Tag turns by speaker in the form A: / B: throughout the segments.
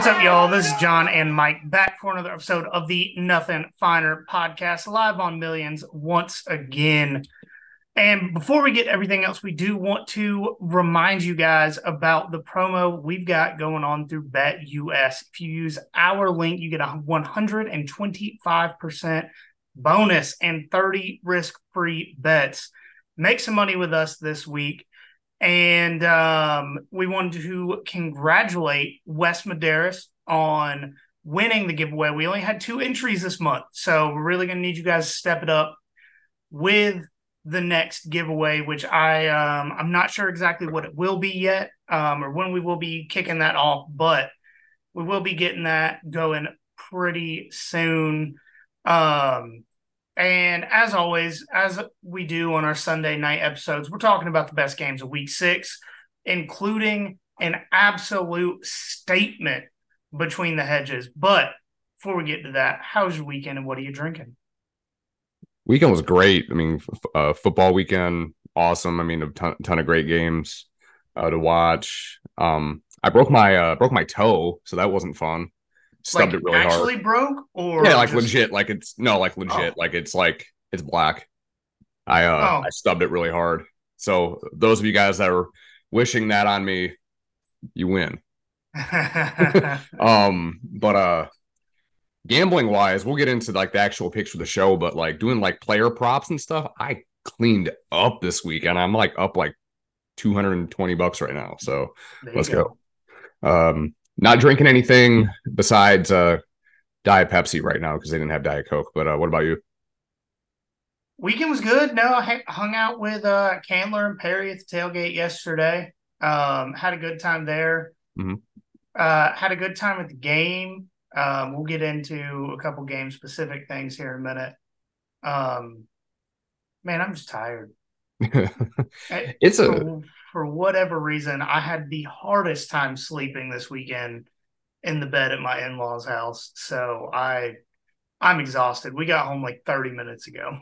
A: What's up, y'all? This is John and Mike back for another episode of the Nothing Finer podcast, live on Millions once again. And before we get everything else, we do want to remind you guys about the promo we've got going on through BetUS. If you use our link, you get a 125% bonus and 30 risk free bets. Make some money with us this week. And um, we wanted to congratulate Wes Medeiros on winning the giveaway. We only had two entries this month. So we're really going to need you guys to step it up with the next giveaway, which I um, I'm not sure exactly what it will be yet, um, or when we will be kicking that off, but we will be getting that going pretty soon. Um, and as always, as we do on our Sunday night episodes, we're talking about the best games of week six, including an absolute statement between the hedges. But before we get to that, how's your weekend and what are you drinking?
B: Weekend was great. I mean, f- uh, football weekend, awesome. I mean, a ton, ton of great games uh, to watch. Um, I broke my uh, broke my toe, so that wasn't fun stubbed
A: like
B: it really
A: actually
B: hard.
A: broke or
B: Yeah, like
A: just-
B: legit. Like it's no, like legit.
A: Oh.
B: Like it's like it's black. I uh
A: Oh.
B: I stubbed it really hard. So those of you guys that are wishing that on me, you win. Um, but uh gambling wise, we'll get into like the actual picture of the show, but like doing like player props and stuff, I cleaned up this week and I'm like up like 220 bucks right now. So
A: There
B: let's go. Um, not drinking anything besides uh Diet Pepsi right now because they didn't have Diet Coke. But uh, what about you?
A: Weekend was good. No, I hung out with uh Candler and Perry at the tailgate yesterday. Um, had a good time there.
B: Mhm.
A: Uh, had a good time at the game. Um, we'll get into a couple game specific things here in a minute. Um, man, I'm just tired.
B: It's a
A: for, for whatever reason, I had the hardest time sleeping this weekend in the bed at my in-laws' house. So I I'm exhausted. We got home like 30 minutes ago.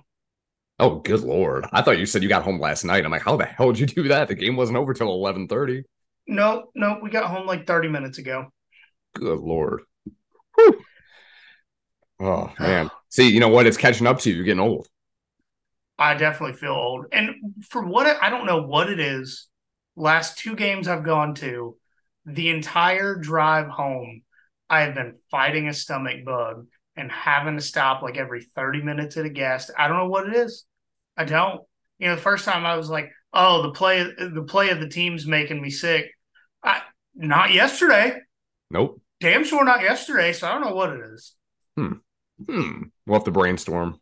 B: oh good lord. I thought you said you got home last night. I'm like, how the hell did you do that? The game wasn't over till 11:30.
A: No, no, we got home like 30 minutes ago.
B: Good lord. Whew. Oh man. See, you know what? It's catching up to you. You're getting old.
A: I definitely feel old. And for what I don't know what it is, last two games I've gone to, the entire drive home, I have been fighting a stomach bug and having to stop like every 30 minutes at a gas. I don't know what it is. I don't. You know, the first time I was like, oh, the play the play of the team's making me sick. I not yesterday.
B: Nope.
A: Damn sure not yesterday. So I don't know what it is.
B: Hmm. Hmm. We'll have to brainstorm.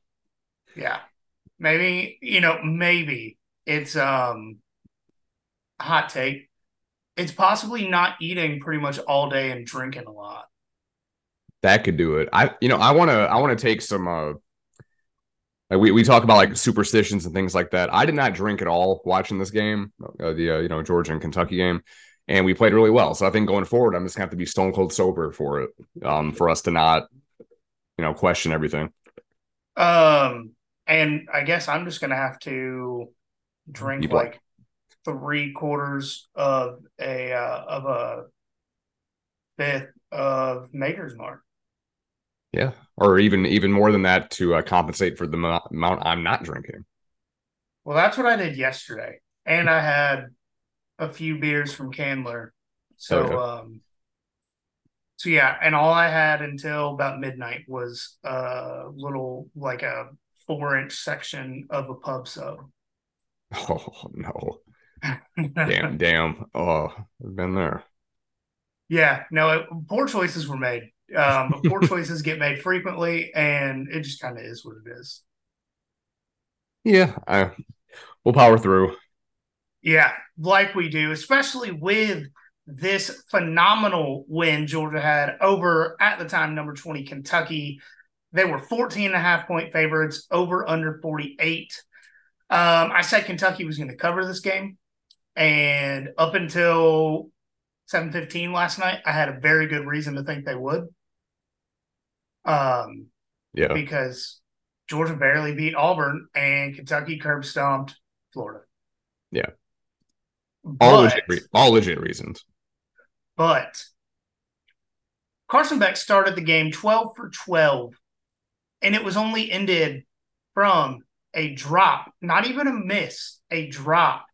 A: Yeah. Maybe, you know, maybe it's um hot take. It's possibly not eating pretty much all day and drinking a lot.
B: That could do it. I you know, I wanna I wanna take some uh like we, we talk about like superstitions and things like that. I did not drink at all watching this game, uh, the uh, you know Georgia and Kentucky game, and we played really well. So I think going forward, I'm just gonna have to be stone cold sober for it, um, for us to not, you know, question everything.
A: Um and I guess I'm just gonna have to drink
B: You black.
A: like three quarters of a uh, of a fifth of Maker's Mark.
B: Yeah, or even even more than that to uh, compensate for the mo- amount I'm not drinking.
A: Well, that's what I did yesterday. And I had a few beers from Candler. So
B: Okay.
A: um so yeah, and all I had until about midnight was a little like a four inch section of a pub sub.
B: Oh no, damn, damn. Oh, I've been there.
A: yeah, no, it, poor choices were made. Um, but poor choices get made frequently, and it just kind of is what it is.
B: Yeah, I we'll power through.
A: Yeah, like we do, especially with this phenomenal win Georgia had over at the time number 20 Kentucky. They were 14 and a half point favorites over under 48. Um, I said Kentucky was going to cover this game. And up until 7:15 last night, I had a very good reason to think they would. Um,
B: Yeah,
A: because Georgia barely beat Auburn and Kentucky curb stomped Florida.
B: Yeah. all
A: But-
B: legit, re- all legit reasons.
A: But Carson Beck started the game 12 for 12, and it was only ended from a drop, not even a miss, a drop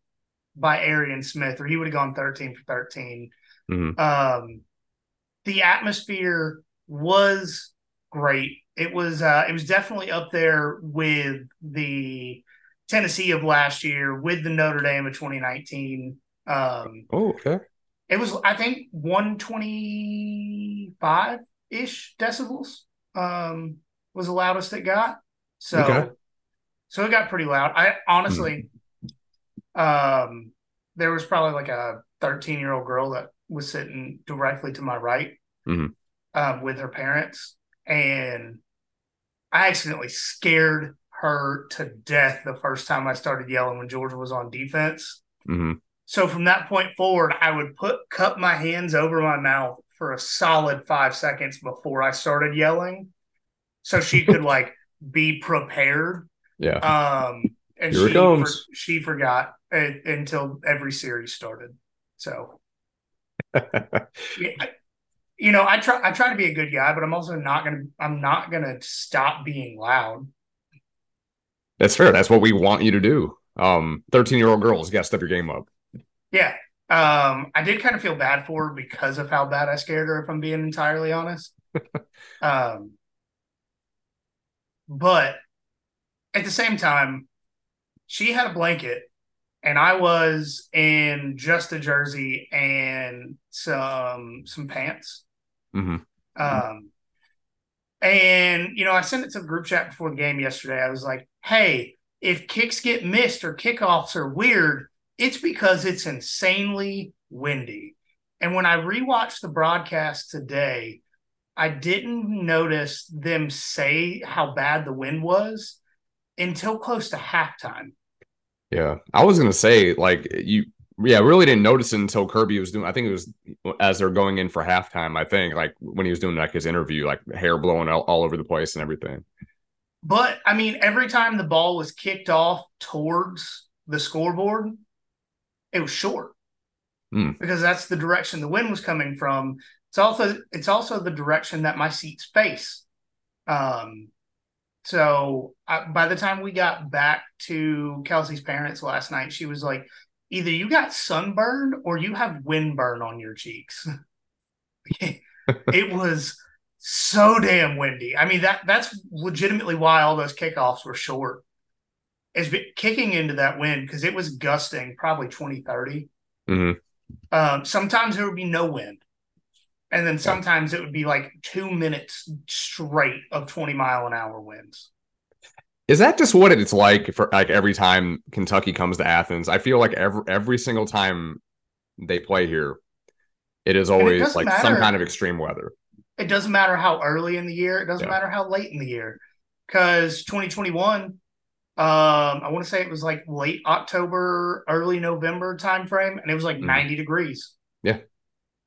A: by Arian Smith, or he would have gone 13 for 13.
B: Mhm.
A: Um, the atmosphere was great. It was uh, it was definitely up there with the Tennessee of last year, with the Notre Dame of 2019. Um,
B: Oh, okay.
A: it was, I think, 125 ish decibels um, was the loudest it got. So,
B: Okay.
A: so it got pretty loud. I honestly, um, there was probably like a 13 year old girl that was sitting directly to my right
B: Mhm.
A: um, with her parents. And I accidentally scared her to death the first time I started yelling when Georgia was on defense.
B: hmm
A: So from that point forward, I would put cup my hands over my mouth for a solid five seconds before I started yelling, so she could like be prepared.
B: Yeah.
A: Um, and
B: Here it
A: she for- she forgot uh, until every series started. So yeah, you know, I try I try to be a good guy, but I'm also not gonna I'm not gonna stop being loud.
B: That's fair. That's what we want you to do. Um, 13 year old girls, you got to step your game up.
A: Yeah. Um, I did kind of feel bad for her because of how bad I scared her, if I'm being entirely honest. um, but at the same time, she had a blanket and I was in just a jersey and some some pants.
B: hmm
A: Um, and you know, I sent it to the group chat before the game yesterday. I was like, "Hey, if kicks get missed or kickoffs are weird, it's because it's insanely windy." And when I rewatched the broadcast today, I didn't notice them say how bad the wind was until close to halftime.
B: Yeah. I was going to say, like, you, yeah, really didn't notice it until Kirby was doing, I think it was as they're going in for halftime, I think, like when he was doing like his interview, like hair blowing all, all over the place and everything.
A: But I mean, every time the ball was kicked off towards the scoreboard, it was short
B: Hmm.
A: because that's the direction the wind was coming from. It's also it's also the direction that my seats face. Um, so I, by the time we got back to Kelsey's parents last night, she was like, "Either you got sunburned or you have windburn on your cheeks." it was so damn windy. I mean that that's legitimately why all those kickoffs were short. Is kicking into that wind because it was gusting probably 20, 30.
B: hmm
A: Um, sometimes there would be no wind. And then sometimes it would be like two minutes straight of 20 mile an hour winds.
B: Is that just what it's like for like every time Kentucky comes to Athens? I feel like every every single time they play here, it is always
A: doesn't
B: like some kind of extreme weather.
A: It doesn't matter how early in the year, it doesn't
B: Yeah.
A: matter how late in the year. Because 2021, um, I want to say it was like late October, early November timeframe, and it was like
B: Mhm.
A: 90 degrees.
B: Yeah.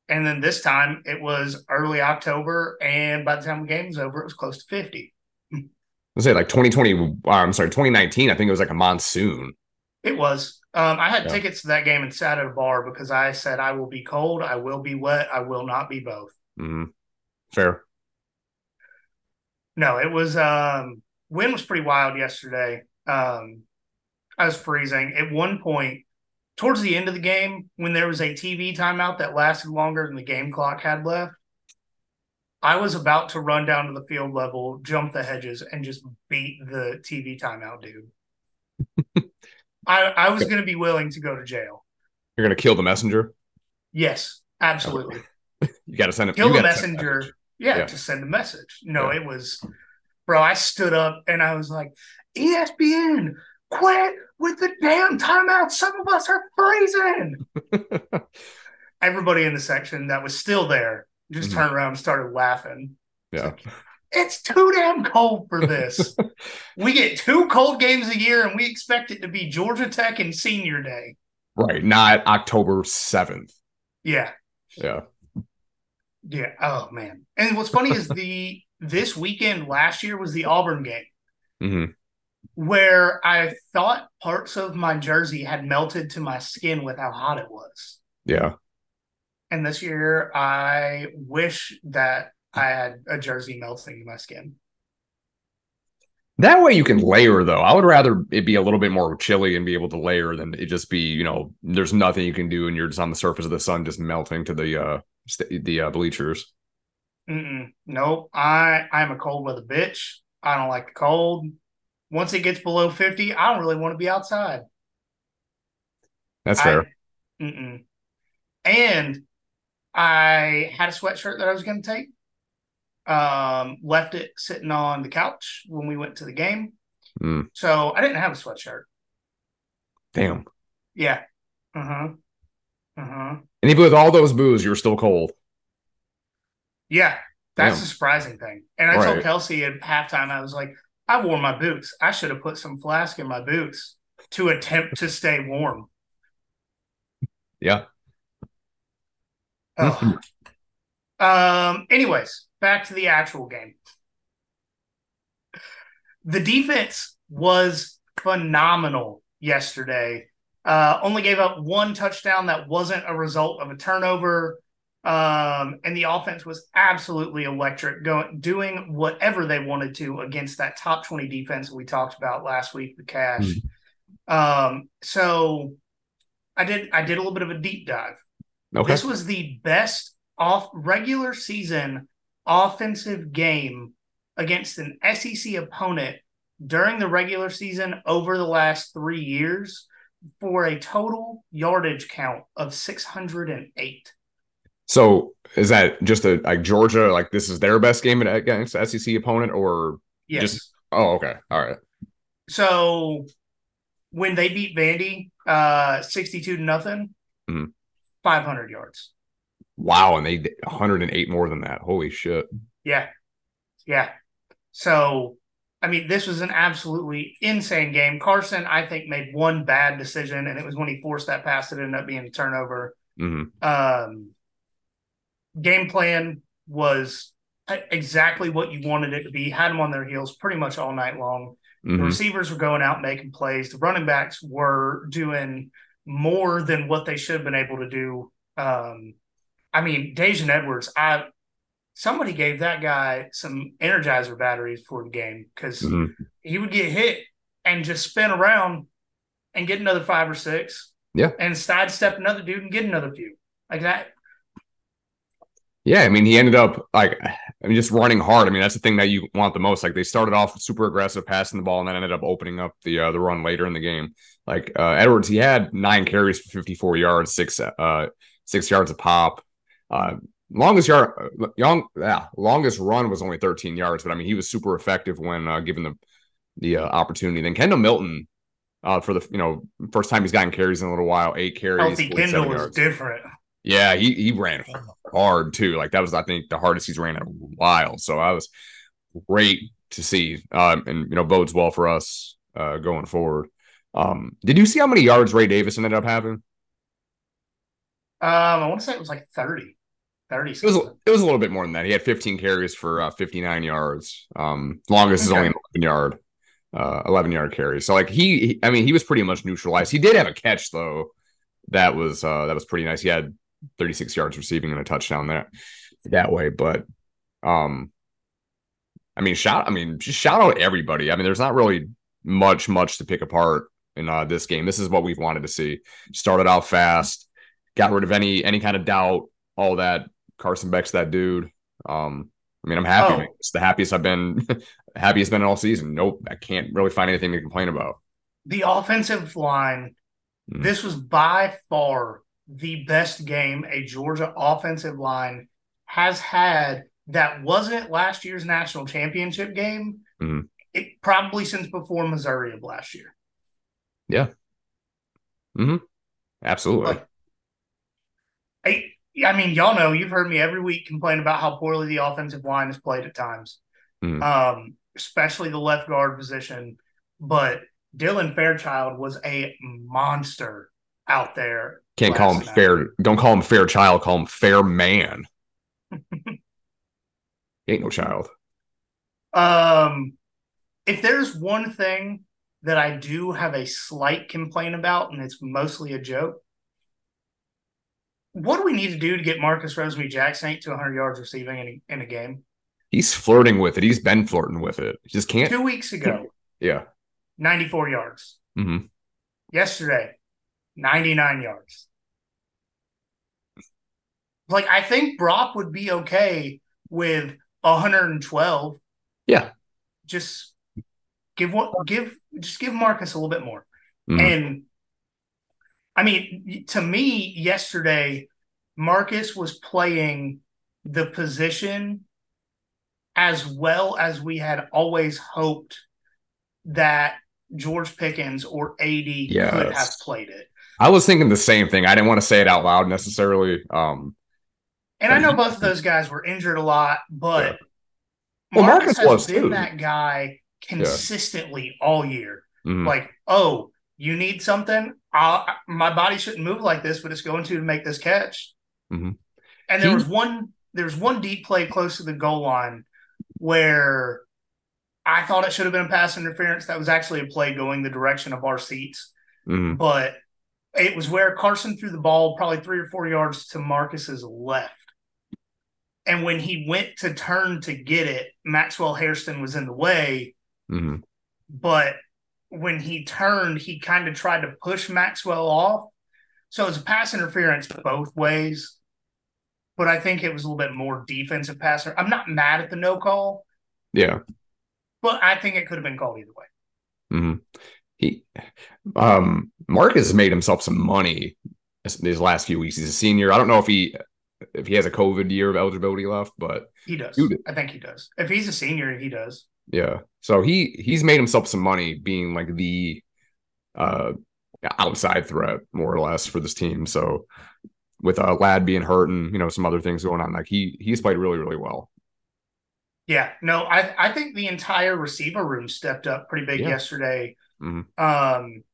A: And then this time it was early October, and by the time the game was over, it was close to 50.
B: Let's say like 2020, uh, I'm sorry, 2019. I think it was like a monsoon.
A: It was. Um, I had
B: Yeah.
A: tickets to that game and sat at a bar because I said I will be cold, I will be wet, I will not be both.
B: hmm Fair.
A: No, it was um wind was pretty wild yesterday. Um I was freezing. At one point, towards the end of the game, when there was a TV timeout that lasted longer than the game clock had left, I was about to run down to the field level, jump the hedges, and just beat the TV timeout dude. I I was gonna be willing to go to jail.
B: You're gonna kill the messenger.
A: Yes, absolutely.
B: You got to send it.
A: kill the messenger. Yeah,
B: Yeah.
A: to send a message. No,
B: Yeah.
A: it was, bro. I stood up and I was like, "E ESPN, quit with the damn timeout. Some of us are freezing." Everybody in the section that was still there just
B: Mhm.
A: turned around and started laughing.
B: Yeah.
A: It's too damn cold for this. we get two cold games a year, and we expect it to be Georgia Tech and Senior Day.
B: Right. Not October 7th.
A: Yeah,
B: Yeah.
A: yeah. Oh man. And what's funny is the this weekend last year was the Auburn game.
B: hmm
A: where I thought parts of my jersey had melted to my skin with how hot it was.
B: Yeah.
A: And this year, I wish that I had a jersey melting to my skin.
B: That way you can layer though. I would rather it be a little bit more chilly and be able to layer than it just be, you know, there's nothing you can do and you're just on the surface of the sun just melting to the uh st- the uh, bleachers.
A: Mm-mm. Nope. I I'm a cold weather bitch. I don't like the cold. Once it gets below 50, I don't really want to be outside.
B: That's fair.
A: I, mm-mm. And I had a sweatshirt that I was going to take. Um, left it sitting on the couch when we went to the game.
B: Mm.
A: So I didn't have a sweatshirt.
B: Damn.
A: Yeah. Uh huh. Uh huh.
B: And even with all those booze, you're still cold.
A: Yeah. That's
B: Damn.
A: the surprising thing. And I told Kelsey at halftime, I was like, I wore my boots. I should have put some flask in my boots to attempt to stay warm.
B: Yeah.
A: Oh. um. Anyways, back to the actual game. The defense was phenomenal yesterday. Uh, only gave up one touchdown that wasn't a result of a turnover. Um, and the offense was absolutely electric, going doing whatever they wanted to against that top 20 defense we talked about last week with Cash. Um, so I did I did a little bit of a deep dive.
B: Okay.
A: This was the best off regular season offensive game against an SEC opponent during the regular season over the last three years for a total yardage count of 608.
B: So is that just a like Georgia? Like this is their best game against SEC opponent, or
A: Yes.
B: Just- oh, okay, all right,
A: so when they beat Vandy uh 62 to nothing,
B: Mhm.
A: 500 yards.
B: wow, and they did 108 more than that. Holy shit!
A: Yeah. Yeah. So, I mean, this was an absolutely insane game. Carson, I think, made one bad decision, and it was when he forced that pass that ended up being a turnover.
B: hmm
A: Um, game plan was exactly what you wanted it to be. Had them on their heels pretty much all night long. The
B: hmm
A: receivers were going out making plays. The running backs were doing more than what they should have been able to do. Um, I mean, Daijun Edwards, I somebody gave that guy some energizer batteries for the game because
B: hmm
A: he would get hit and just spin around and get another five or six.
B: Yeah.
A: And sidestep another dude and get another few. Like that.
B: Yeah, I mean, he ended up like, I mean, just running hard. I mean, that's the thing that you want the most. Like, they started off super aggressive, passing the ball, and then ended up opening up the uh, the run later in the game. Like uh, Edwards, he had nine carries for 54 yards, six uh six yards a pop. Uh, longest yard, uh, young, yeah, longest run was only 13 yards, but I mean, he was super effective when uh, given the the uh, opportunity. Then Kendall Milton, uh, for the you know first time he's gotten carries in a little while, eight carries,
A: Healthy
B: 47
A: Kendall was different.
B: Yeah, he he ran hard too. Like that was, I think, the hardest he's ran in a while. So I was great to see, um, and you know, bodes well for us uh, going forward. Um, did you see how many yards Ray Davis ended up having?
A: Um, I want to say it was like 30. 30
B: It was it was a little bit more than that. He had 15 carries for uh, 59 yards. Um, longest is only 11 yard, uh, 11 yard carry. So like he, he, I mean, he was pretty much neutralized. He did have a catch though. That was uh, that was pretty nice. He had 36 yards receiving and a touchdown there that way. But um, I mean, shout, I mean, just shout out everybody. I mean, there's not really much much to pick apart in uh, this game. This is what we've wanted to see. Started out fast, got rid of any any kind of doubt. All that Carson Beck's that dude. Um, I mean, I'm happy.
A: Oh.
B: It's the happiest I've been, happiest been all season. Nope, I can't really find anything to complain about.
A: The offensive line,
B: Mm.
A: this was by far the best game a Georgia offensive line has had that wasn't last year's national championship game.
B: Mhm.
A: It probably since before Missouri of last year. Yeah. Hmm.
B: Absolutely.
A: Like, I, I mean, y'all know you've heard me every week complain about how poorly the offensive line is played at times,
B: Mhm.
A: um, especially the left guard position. But Dylan Fairchild was a monster out there.
B: Can't call him fair. Don't call him fair child. Call him fair man. Ain't no child.
A: Um, if there's one thing that I do have a slight complaint about, and it's mostly a joke, what do we need to do to get Marcus Rosemy Jackson to 100 yards receiving in a, in a game?
B: he's flirting with it. He's been flirting with it. He just can't.
A: Two weeks ago,
B: Yeah.
A: 94 yards.
B: hmm
A: Yesterday, 99 yards. Like, I think Brock would be okay with 112.
B: Yeah.
A: Just give what give just give Marcus a little bit more.
B: Mhm.
A: And I mean, to me, yesterday, Marcus was playing the position as well as we had always hoped that George Pickens or AD could have played it.
B: I was thinking the same thing. I didn't want to say it out loud necessarily. Um,
A: And I know both of those guys were injured a lot, but
B: Yeah. Well,
A: Marcus,
B: Marcus
A: has
B: was
A: been
B: too.
A: that guy consistently all year.
B: mhm.
A: Like, oh, you need something? I'll, my body shouldn't move like this, but it's going to to make this catch.
B: Mhm.
A: And there
B: He-
A: was one, there was one deep play close to the goal line where I thought it should have been a pass interference. That was actually a play going the direction of our seats,
B: Mhm.
A: but it was where Carson threw the ball probably three or four yards to Marcus's left. And when he went to turn to get it, Maxwell Hairston was in the way
B: Mhm.
A: but when he turned, he kind of tried to push Maxwell off. So it was a pass interference both ways. But I think it was a little bit more defensive pass. I'm not mad at the no call,
B: Yeah.
A: but I think it could have been called either way.
B: hmm He, um, Marcus has made himself some money these last few weeks. He's a senior. I don't know if he if he has a COVID year of eligibility left, but
A: He does.
B: Dude.
A: I think he does. If he's a senior, he does.
B: yeah. So he he's made himself some money being like the uh outside threat more or less for this team. So with uh Ladd being hurt and you know some other things going on, like he he's played really really well.
A: Yeah. No, I I think the entire receiver room stepped up pretty big
B: Yeah.
A: yesterday.
B: Mhm.
A: Um,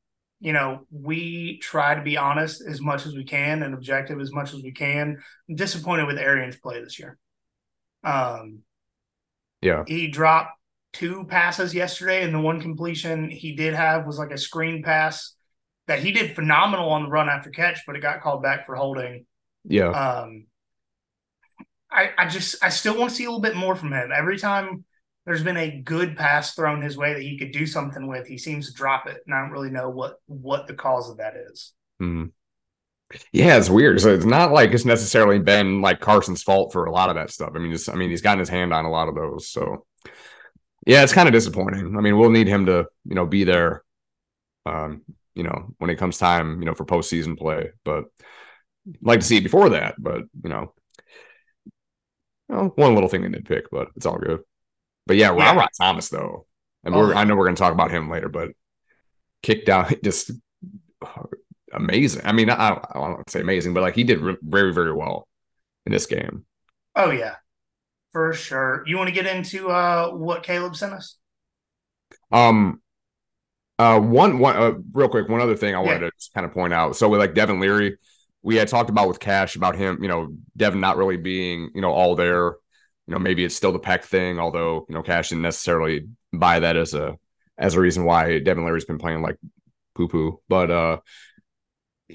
A: you know, we try to be honest as much as we can and objective as much as we can. I'm disappointed with Arian's play this year. Um,
B: Yeah.
A: he dropped two passes yesterday, and the one completion he did have was like a screen pass that he did phenomenal on the run after catch, but it got called back for holding.
B: Yeah.
A: Um, I, I just I still want to see a little bit more from him. Every time there's been a good pass thrown his way that he could do something with, he seems to drop it, and I don't really know what what the cause of that is.
B: Mhm. Yeah, it's weird. So it's not like it's necessarily been like Carson's fault for a lot of that stuff. I mean, just I mean, he's gotten his hand on a lot of those. So yeah, it's kind of disappointing. I mean, we'll need him to, you know, be there um, you know, when it comes time, you know, for postseason play. But like to see it before that, but you know. Well, one little thing to nitpick, but it's all good. But yeah,
A: Yeah.
B: Thomas though. And
A: Oh,
B: we're I know we're gonna talk about him later, but kicked out just amazing. I mean, I, I don't want to say amazing, but like he did re- very, very well in this game.
A: Oh yeah, for sure. You want to get into uh, what Caleb sent us?
B: Um, uh, one, one, uh, real quick, one other thing I wanted
A: Yeah.
B: to kind of point out. So with like Devin Leary, we had talked about with Cash about him, you know, Devin not really being, you know, all there. You know, maybe it's still the pec thing, although you know Cash didn't necessarily buy that as a as a reason why Devin Leary's been playing like poo poo. But uh,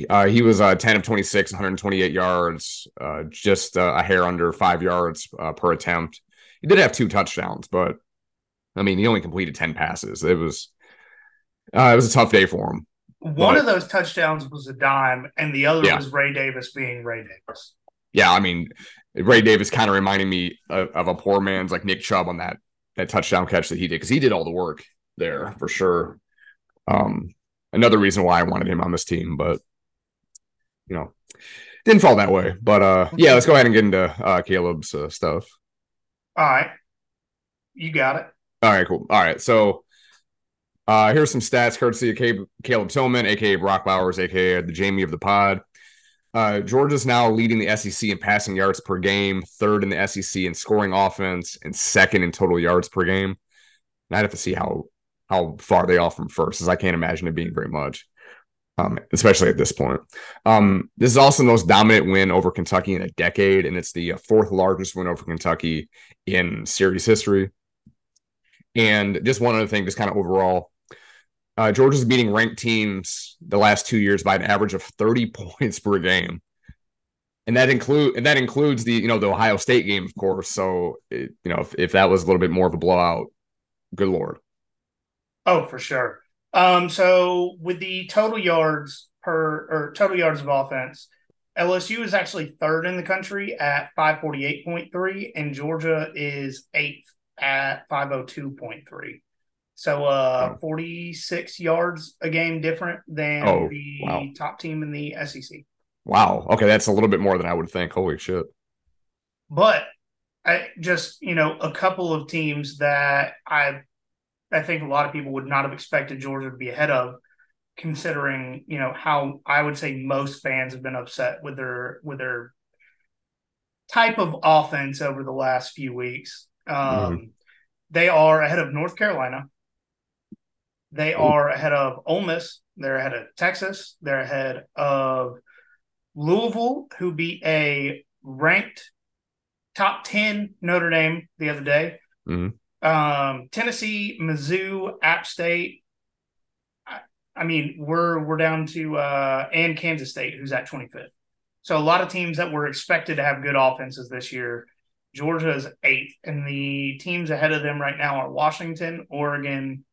B: uh, he was uh, 10 of 26, 128 yards, uh, just uh, a hair under five yards uh, per attempt. He did have two touchdowns, but I mean, he only completed 10 passes. It was uh, it was a tough day for him.
A: One
B: But-
A: of those touchdowns was a dime, and the other
B: Yeah.
A: was Ray Davis being Ray Davis.
B: Yeah, I mean, Ray Davis kind of reminding me of, of a poor man's like Nick Chubb on that that touchdown catch that he did because he did all the work there for sure. Um, another reason why I wanted him on this team, but you know, didn't fall that way. But uh, yeah, let's go ahead and get into uh, Caleb's uh, stuff.
A: All right, you got it.
B: All right, cool. All right, so uh, here's some stats courtesy of Caleb, Caleb Tillman, aka Brock Bowers, aka the Jamie of the Pod. Uh, Georgia's now leading the SEC in passing yards per game, third in the SEC in scoring offense, and second in total yards per game. And I'd have to see how how far they are from first, as I can't imagine it being very much, um, especially at this point. Um, this is also the most dominant win over Kentucky in a decade, and it's the uh, fourth largest win over Kentucky in series history. And just one other thing, just kind of overall, uh, Georgia's beating ranked teams the last two years by an average of 30 points per game. and that include and that includes the you know the Ohio State game, of course. So it, you know if, if that was a little bit more of a blowout, good lord.
A: Oh, for sure. Um, so with the total yards per or total yards of offense, LSU is actually third in the country at 548.3, and Georgia is eighth at 502.3. So uh oh. 46 yards a game different than oh, the wow. top team in the SEC.
B: Wow. Okay, that's a little bit more than I would think. Holy shit.
A: But I just, you know, a couple of teams that I I think a lot of people would not have expected Georgia to be ahead of considering, you know, how I would say most fans have been upset with their with their type of offense over the last few weeks. Um, mm-hmm. They are ahead of North Carolina. They are ahead of Ole Miss. They're ahead of Texas. They're ahead of Louisville, who beat a ranked top 10 Notre Dame the other day. Mm-hmm. Um, Tennessee, Mizzou, App State. I, I, mean, we're we're down to uh, and Kansas State, who's at 25th. So a lot of teams that were expected to have good offenses this year. Georgia is eighth, and the teams ahead of them right now are Washington, Oregon,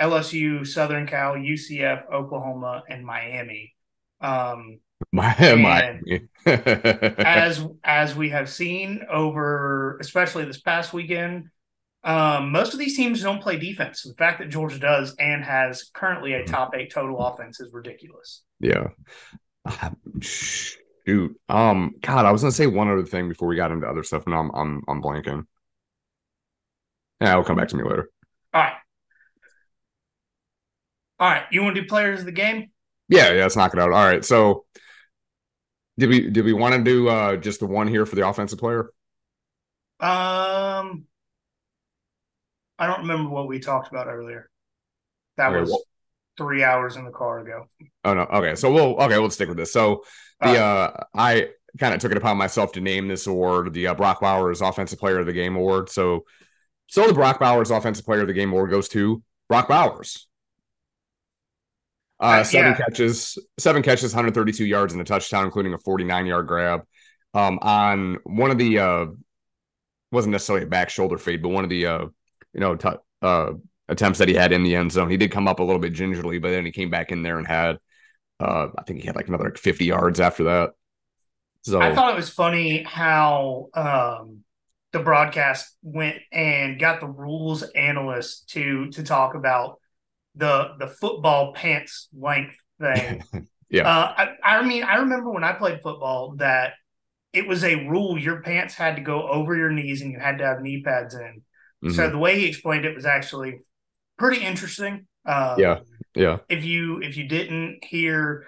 A: LSU, Southern Cal, UCF, Oklahoma, and Miami. Um,
B: Miami.
A: as as we have seen over, especially this past weekend, um, most of these teams don't play defense. The fact that Georgia does and has currently a mm-hmm. top eight total offense is ridiculous.
B: Yeah. Shoot. Um. God, I was gonna say one other thing before we got into other stuff, and I'm I'm I'm blanking. Yeah, it'll come back to me later.
A: All right. All right. You want to do players of the game?
B: Yeah, yeah. Let's knock it out. All right. So did we did we want to do uh, just the one here for the offensive player?
A: Um, I don't remember what we talked about earlier. That okay, was well, three hours in the car ago.
B: Oh no. Okay, so we'll okay we'll stick with this. So the uh, I kind of took it upon myself to name this award the uh, Brock Bowers Offensive Player of the Game award. So so the Brock Bowers Offensive Player of the Game award goes to Brock Bowers. Uh, seven yeah. catches, seven catches, 132 yards and a touchdown, including a 49 yard grab. Um, on one of the uh, wasn't necessarily a back shoulder fade, but one of the uh, you know, t- uh, attempts that he had in the end zone. He did come up a little bit gingerly, but then he came back in there and had, uh, I think he had like another like 50 yards after that.
A: So I thought it was funny how um, the broadcast went and got the rules analyst to to talk about the the football pants length thing.
B: yeah.
A: Uh, I, I mean, I remember when I played football that it was a rule your pants had to go over your knees and you had to have knee pads in. Mm-hmm. So the way he explained it was actually pretty interesting.
B: Um, yeah, yeah.
A: If you if you didn't hear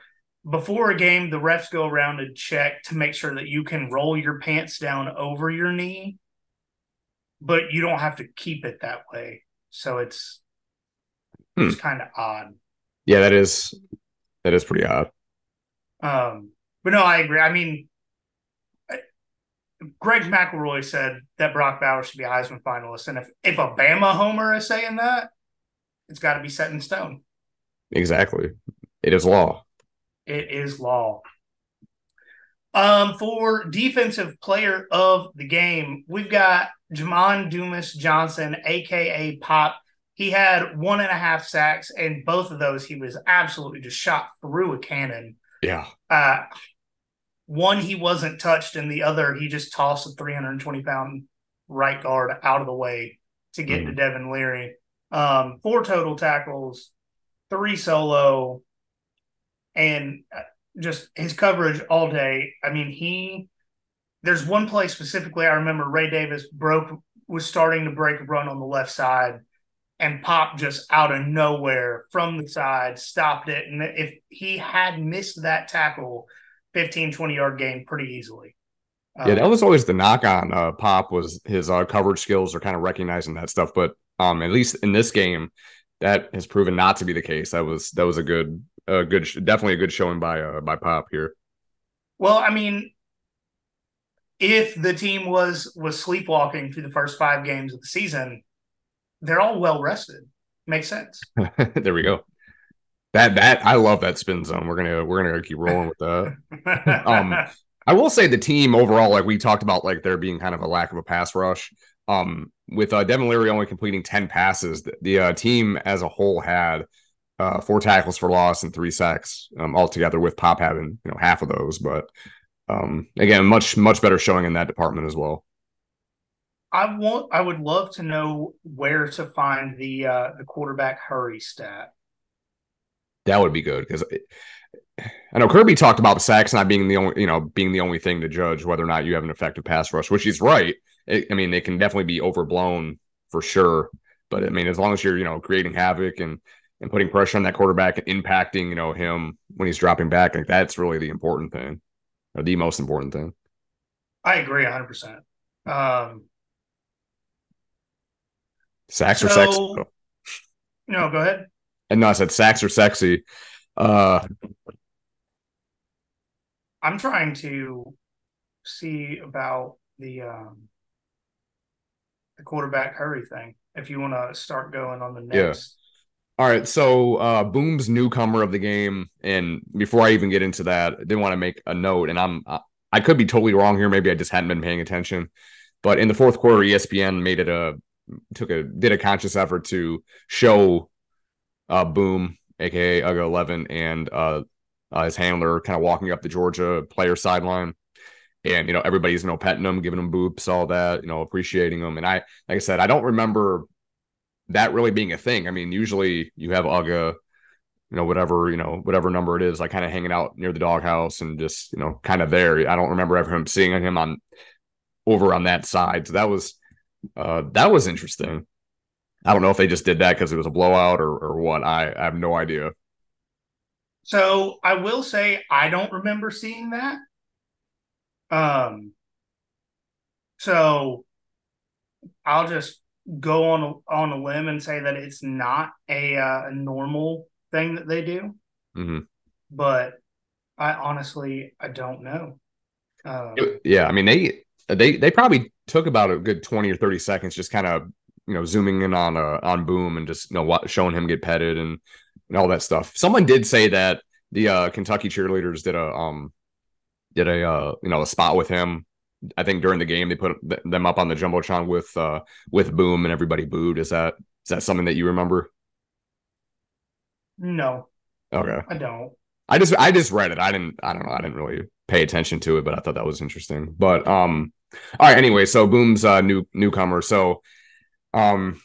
A: before a game, the refs go around and check to make sure that you can roll your pants down over your knee, but you don't have to keep it that way. So it's Hmm. It's kind of odd.
B: Yeah, that is that is pretty odd.
A: Um, but no, I agree. I mean, Greg McElroy said that Brock Bowers should be a Heisman finalist, and if if a Bama homer is saying that, it's got to be set in stone.
B: Exactly, it is law.
A: It is law. Um, for defensive player of the game, we've got Jamon Dumas Johnson, aka Pop he had one and a half sacks, and both of those he was absolutely just shot through a cannon.
B: Yeah.
A: Uh, one he wasn't touched, and the other he just tossed a 320 pound right guard out of the way to get mm. to Devin Leary. Um, four total tackles, three solo, and uh, just his coverage all day. I mean, he there's one play specifically I remember Ray Davis broke was starting to break a run on the left side and Pop just out of nowhere from the side stopped it. And if he had missed that tackle, 15, 20 yard gain pretty easily.
B: Yeah, that um, was always the knock on uh, Pop was his uh, coverage skills or kind of recognizing that stuff. But um, at least in this game, that has proven not to be the case. That was that was a good, a good, definitely a good showing by uh, by Pop here.
A: Well, I mean, if the team was was sleepwalking through the first five games of the season, they're all well rested. Makes sense.
B: there we go. That that I love that spin zone. We're gonna we're gonna keep rolling with that. um, I will say the team overall, like we talked about, like there being kind of a lack of a pass rush. Um, with uh, Devin Leary only completing ten passes, the, the uh, team as a whole had uh, four tackles for loss and three sacks um, altogether, with Pop having you know half of those. But um, again, much much better showing in that department as well.
A: I want. I would love to know where to find the uh, the quarterback hurry stat.
B: That would be good because I know Kirby talked about the sacks not being the only, you know, being the only thing to judge whether or not you have an effective pass rush, which he's right. It, I mean, they can definitely be overblown for sure, but I mean, as long as you're, you know, creating havoc and and putting pressure on that quarterback and impacting, you know, him when he's dropping back, like that's really the important thing, or the most important thing.
A: I agree 100. percent um,
B: Sacks so, are sexy.
A: No, go ahead.
B: And no, I said sacks are sexy. Uh,
A: I'm trying to see about the um, the quarterback hurry thing. If you want to start going on the next.
B: Yeah. All right. So uh, Boom's newcomer of the game, and before I even get into that, I did want to make a note, and I'm I could be totally wrong here. Maybe I just hadn't been paying attention. But in the fourth quarter, ESPN made it a took a did a conscious effort to show uh, Boom, aka UGA Eleven, and uh, uh, his handler kind of walking up the Georgia player sideline. And you know everybody's you know petting him, giving him boops, all that, you know, appreciating him. And I, like I said, I don't remember that really being a thing. I mean, usually you have UGA, you know, whatever, you know, whatever number it is, like kind of hanging out near the doghouse and just, you know, kind of there. I don't remember ever him seeing him on over on that side. So that was uh that was interesting. I don't know if they just did that because it was a blowout or or what. I, I have no idea.
A: So I will say I don't remember seeing that. Um, so I'll just go on a, on a limb and say that it's not a, uh, a normal thing that they do.
B: Mm-hmm.
A: But I honestly I don't know.
B: Um, yeah, I mean they they they probably took about a good twenty or thirty seconds, just kind of you know zooming in on uh, on Boom and just you know showing him get petted and and all that stuff. Someone did say that the uh, Kentucky cheerleaders did a um did a uh, you know a spot with him. I think during the game they put them up on the jumbotron with uh with Boom and everybody booed. Is that is that something that you remember?
A: No.
B: Okay.
A: I don't.
B: I just I just read it. I didn't I don't know. I didn't really pay attention to it, but I thought that was interesting. But um all right, anyway, so Boom's uh new newcomer. So um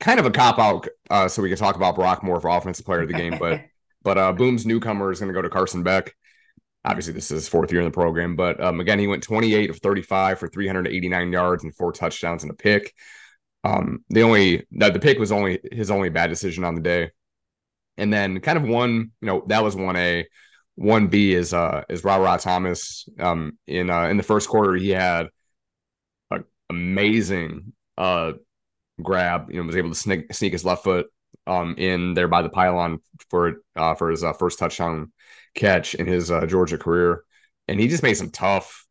B: kind of a cop out uh, so we can talk about Brock Moore for offensive player of the game. But but uh, Boom's newcomer is going to go to Carson Beck. Obviously, this is his fourth year in the program, but um, again, he went 28 of 35 for 389 yards and four touchdowns and a pick. Um, the only that the pick was only his only bad decision on the day. And then kind of one, you know, that was one A. One B is uh is Rara Thomas. Um in uh in the first quarter he had an amazing uh grab, you know, was able to sneak sneak his left foot um in there by the pylon for uh for his uh, first touchdown catch in his uh, Georgia career. And he just made some tough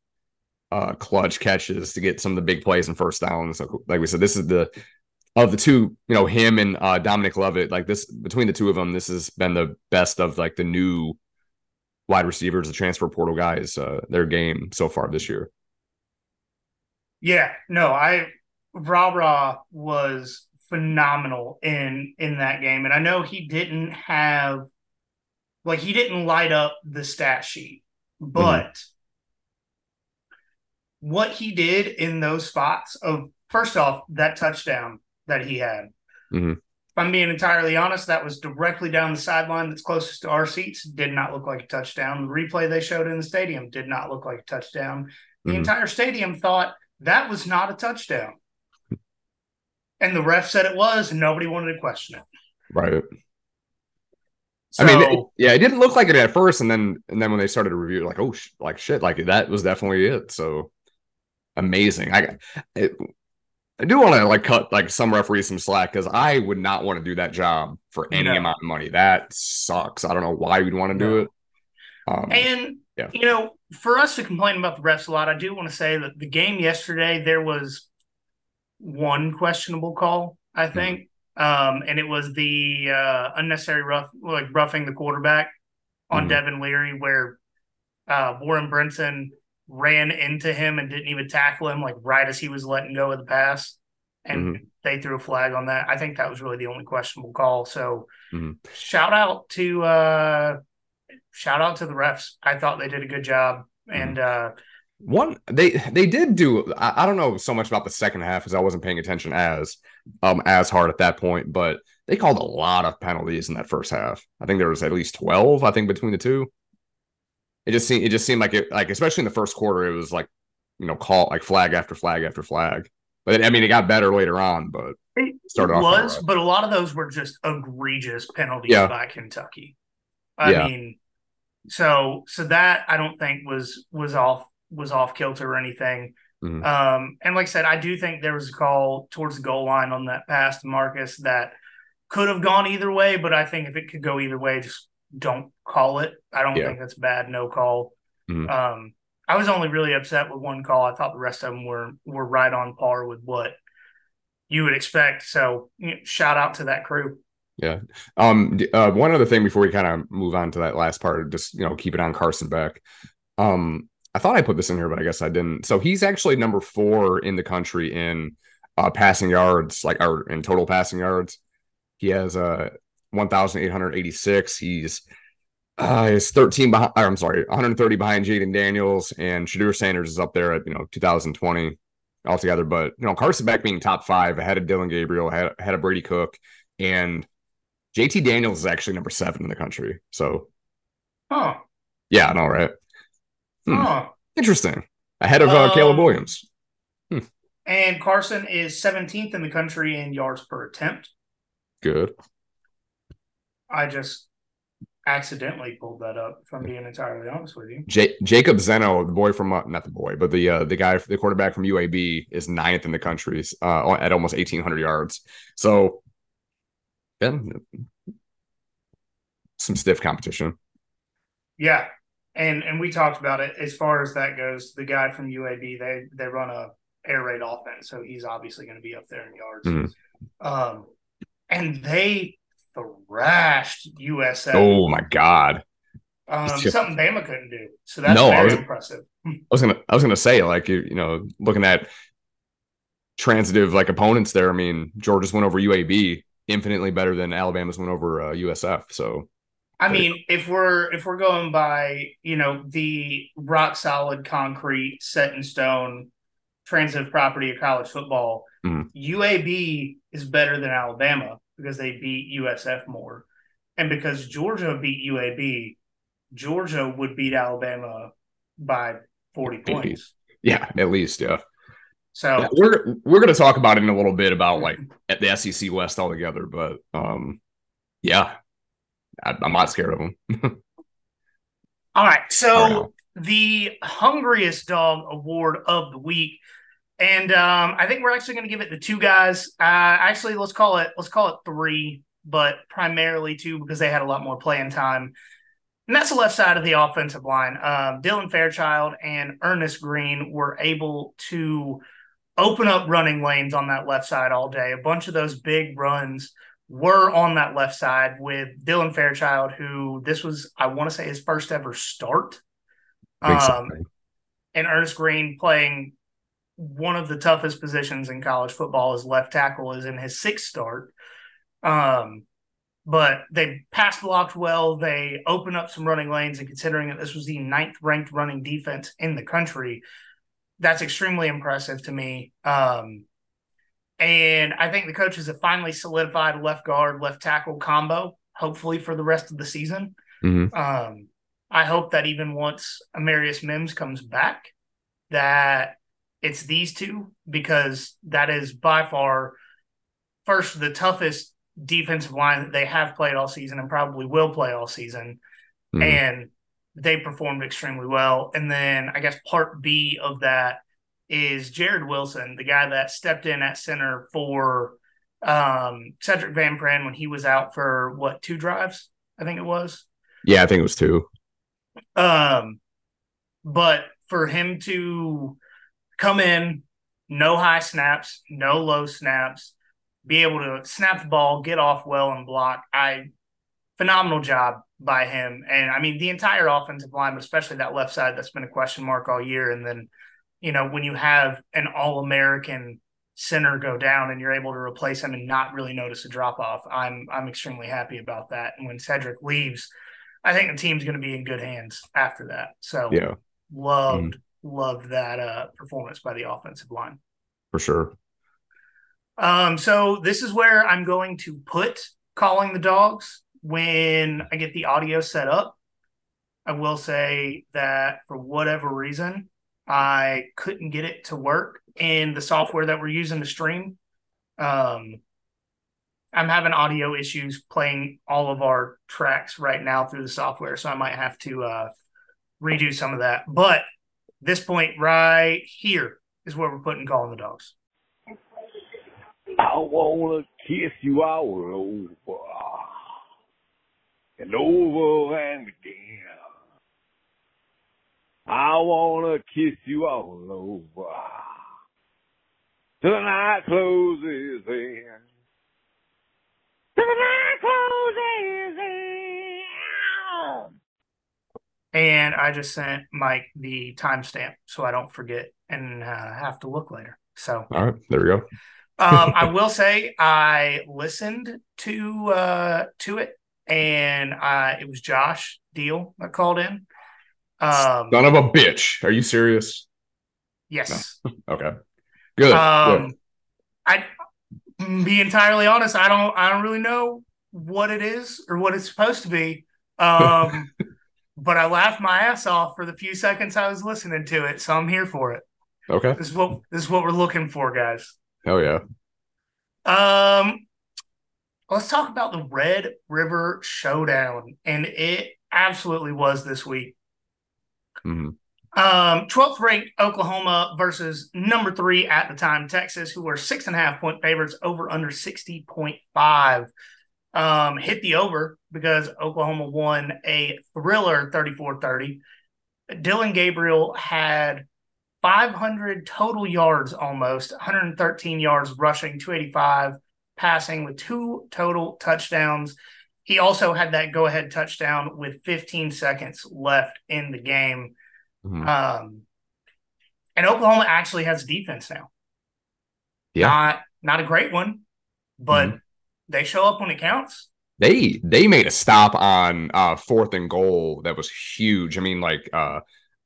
B: uh clutch catches to get some of the big plays and first downs. So, like we said, this is the of the two, you know, him and uh Dominic Lovett, like this between the two of them, this has been the best of like the new wide receivers, the transfer portal guys, uh, their game so far this year.
A: Yeah, no, I Rara was phenomenal in in that game, and I know he didn't have like he didn't light up the stat sheet, but mm-hmm. what he did in those spots of first off that touchdown that he had.
B: Mm-hmm.
A: I'm being entirely honest, that was directly down the sideline that's closest to our seats. Did not look like a touchdown. The replay they showed in the stadium did not look like a touchdown. The mm-hmm. entire stadium thought that was not a touchdown. And the ref said it was, and nobody wanted to question it.
B: Right. So, I mean, it, yeah, it didn't look like it at first, and then and then when they started to review, like, oh, sh- like shit, like that was definitely it. So amazing. I it, I do want to like cut like some referees some slack because I would not want to do that job for any no. amount of money. That sucks. I don't know why you'd want to do it.
A: Um, and yeah. you know, for us to complain about the refs a lot, I do want to say that the game yesterday there was one questionable call, I mm-hmm. think, mm-hmm. um, and it was the uh, unnecessary rough, like roughing the quarterback on mm-hmm. Devin Leary, where uh, Warren Brinson ran into him and didn't even tackle him like right as he was letting go of the pass. And mm-hmm. they threw a flag on that. I think that was really the only questionable call. So mm-hmm. shout out to uh shout out to the refs. I thought they did a good job. Mm-hmm. And uh
B: one they they did do I, I, don't know so much about the second half because I wasn't paying attention as um as hard at that point, but they called a lot of penalties in that first half. I think there was at least 12, I think, between the two. It just seemed it just seemed like it like especially in the first quarter, it was like you know, call like flag after flag after flag. But I mean, it got better later on, but
A: it started it was, but a lot of those were just egregious penalties yeah. by Kentucky. I yeah. mean, so so that I don't think was was off was off kilter or anything. Mm-hmm. Um, and like I said, I do think there was a call towards the goal line on that pass to Marcus that could have gone either way, but I think if it could go either way, just don't call it. I don't yeah. think that's bad. No call. Mm-hmm. Um, I was only really upset with one call. I thought the rest of them were were right on par with what you would expect. So you know, shout out to that crew.
B: Yeah. Um. Uh, one other thing before we kind of move on to that last part, just you know, keep it on Carson Beck. Um. I thought I put this in here, but I guess I didn't. So he's actually number four in the country in uh, passing yards, like or in total passing yards. He has uh 1,886. He's uh, he's 13 behind. I'm sorry, 130 behind Jayden Daniels, and Shedeur Sanders is up there at you know 2020 altogether. But you know Carson Beck being top five ahead of Dillon Gabriel, ahead, ahead of Brady Cook, and JT Daniels is actually number seven in the country. So,
A: oh,
B: yeah, I know, right? Hmm. Interesting. Ahead of uh, um, Caleb Williams.
A: Hmm. And Carson is 17th in the country in yards per attempt.
B: Good.
A: I just accidentally pulled that up. If I'm being entirely honest with you,
B: J- Jacob Zeno, the boy from uh, not the boy, but the uh, the guy, the quarterback from UAB, is ninth in the country uh, at almost 1,800 yards. So, yeah, some stiff competition.
A: Yeah, and and we talked about it as far as that goes. The guy from UAB, they they run a air raid offense, so he's obviously going to be up there in yards. Mm-hmm. Um, and they thrashed USF.
B: Oh my god.
A: Um, something Bama couldn't do. So that's no, very
B: was,
A: impressive.
B: I was gonna I was gonna say, like you, you know, looking at transitive like opponents there. I mean, Georgia's went over UAB infinitely better than Alabama's went over uh, USF. So
A: I mean, if we're if we're going by, you know, the rock solid concrete set in stone transitive property of college football, mm-hmm. UAB is better than Alabama because they beat USF more. And because Georgia beat UAB, Georgia would beat Alabama by 40 points.
B: Yeah, at least, yeah.
A: So
B: we're we're going to talk about it in a little bit about like at the SEC West altogether, but um yeah. I, am not scared of them.
A: All right. So the hungriest dog award of the week and um, I think we're actually going to give it to two guys. Uh, actually, let's call it let's call it three, but primarily two because they had a lot more playing time. And that's the left side of the offensive line. Um, Dylan Fairchild and Earnest Greene were able to open up running lanes on that left side all day. A bunch of those big runs were on that left side with Dylan Fairchild, who this was, I want to say, his first ever start. Um, and Earnest Greene playing one of the toughest positions in college football is left tackle is in his sixth start. Um, but they pass blocked well. They open up some running lanes, and considering that this was the ninth ranked running defense in the country, that's extremely impressive to me. Um, and I think the coaches have finally solidified left guard, left tackle combo, hopefully for the rest of the season. Mm-hmm. Um, I hope that even once Amarius Mims comes back, that it's these two because that is by far first the toughest defensive line that they have played all season and probably will play all season. Mm-hmm. And they performed extremely well. And then I guess part B of that is Jared Wilson, the guy that stepped in at center for um, Sedrick Van Pran when he was out for what two drives, I think it was.
B: Yeah, I think it was two.
A: Um, but for him to come in, no high snaps, no low snaps, be able to snap the ball, get off well, and block. I phenomenal job by him. And I mean, the entire offensive line, but especially that left side that's been a question mark all year. And then, you know, when you have an all American center go down and you're able to replace him and not really notice a drop off, I'm I'm extremely happy about that. And when Sedrick leaves, I think the team's going to be in good hands after that. So
B: yeah,
A: loved mm. Loved that uh, performance by the offensive line
B: for sure.
A: Um, so this is where I'm going to put calling the dogs when I get the audio set up. I will say that for whatever reason, I couldn't get it to work in the software that we're using to stream. Um, I'm having audio issues playing all of our tracks right now through the software, so I might have to uh, redo some of that. But this point right here is where we're putting calling the dogs.
C: I wanna kiss you all over and over and again. I wanna kiss you all over till the night closes in. Till the night closes in.
A: And I just sent Mike the timestamp so I don't forget and uh, have to look later. So,
B: all right, there we go.
A: um, I will say I listened to uh, to it, and I, it was Josh Deal that called in.
B: Um, Son of a bitch! Are you serious?
A: Yes.
B: No. okay. Good.
A: Um, Good. I be entirely honest. I don't. I don't really know what it is or what it's supposed to be. Um, but I laughed my ass off for the few seconds I was listening to it, so I'm here for it.
B: Okay.
A: This is what this is what we're looking for, guys.
B: Hell yeah.
A: Um, let's talk about the Red River Showdown, and it absolutely was this week.
B: Mm-hmm.
A: Um, 12th ranked Oklahoma versus number three at the time, Texas, who were six and a half point favorites over under 60.5. Um, hit the over because Oklahoma won a thriller 34 30. Dillon Gabriel had 500 total yards almost, 113 yards rushing, 285 passing with two total touchdowns. He also had that go ahead touchdown with 15 seconds left in the game. Mm-hmm. Um, and Oklahoma actually has defense now.
B: Yeah.
A: Not not a great one, but mm-hmm. They show up when it counts.
B: They they made a stop on uh fourth and goal that was huge. I mean, like uh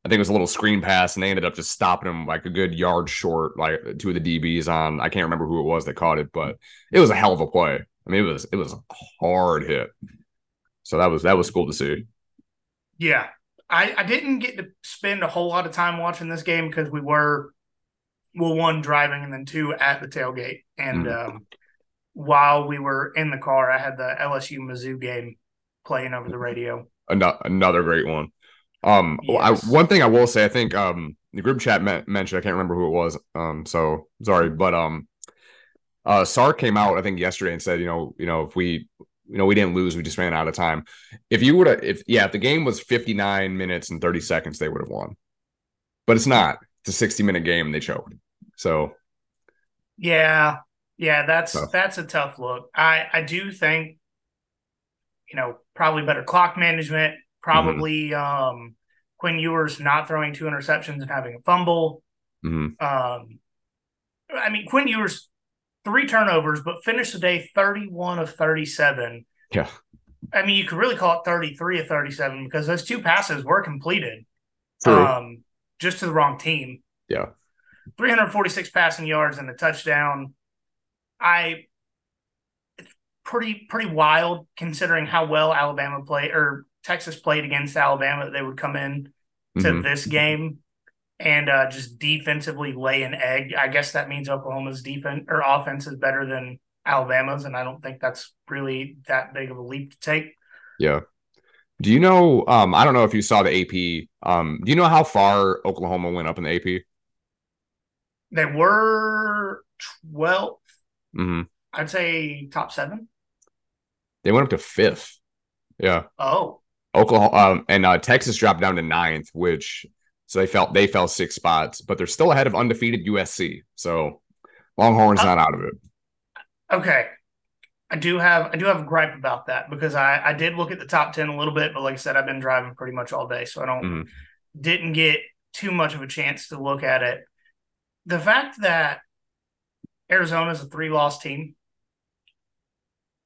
B: I think it was a little screen pass, and they ended up just stopping him like a good yard short, like two of the DBs on. I can't remember who it was that caught it, but it was a hell of a play. I mean, it was it was a hard hit. So that was that was cool to see.
A: Yeah, I I didn't get to spend a whole lot of time watching this game because we were well one driving and then two at the tailgate, and mm um, while we were in the car, I had the LSU Mizzou game playing over the radio.
B: Another great one. Um, yes. I, one thing I will say, I think um the group chat me- mentioned, I can't remember who it was. Um, so sorry, but um, uh, Sark came out I think yesterday and said, you know, you know, if we, you know, we didn't lose, we just ran out of time. If you would have, if yeah, if the game was 59 minutes and 30 seconds, they would have won. But it's not. It's a 60 minute game and they choked. So
A: yeah, yeah, that's tough. that's a tough look. I I do think, you know, probably better clock management Probably mm-hmm. um, Quinn Ewers not throwing two interceptions and having a fumble.
B: Mm-hmm.
A: Um, I mean, Quinn Ewers three turnovers, but finished the day 31 of 37.
B: Yeah.
A: I mean, you could really call it 33 of 37 because those two passes were completed. Um, just to the wrong team.
B: Yeah.
A: 346 passing yards and a touchdown. I it's pretty pretty wild considering how well Alabama played or Texas played against Alabama, they would come in to mm-hmm. this game and uh, just defensively lay an egg. I guess that means Oklahoma's defense or offense is better than Alabama's, and I don't think that's really that big of a leap to take.
B: Yeah. Do you know? Um, I don't know if you saw the AP. Um, do you know how far Oklahoma went up in the AP?
A: They were 12th.
B: Mm-hmm.
A: I'd say top seven.
B: They went up to fifth. Yeah.
A: Oh.
B: Oklahoma um, and uh, Texas dropped down to ninth, which so they felt they fell six spots, but they're still ahead of undefeated USC. So Longhorns uh, not out of it.
A: Okay. I do have I do have a gripe about that because I I did look at the top ten a little bit, but like I said, I've been driving pretty much all day, so I don't
B: Mhm.
A: didn't get too much of a chance to look at it. The fact that Arizona is a three loss team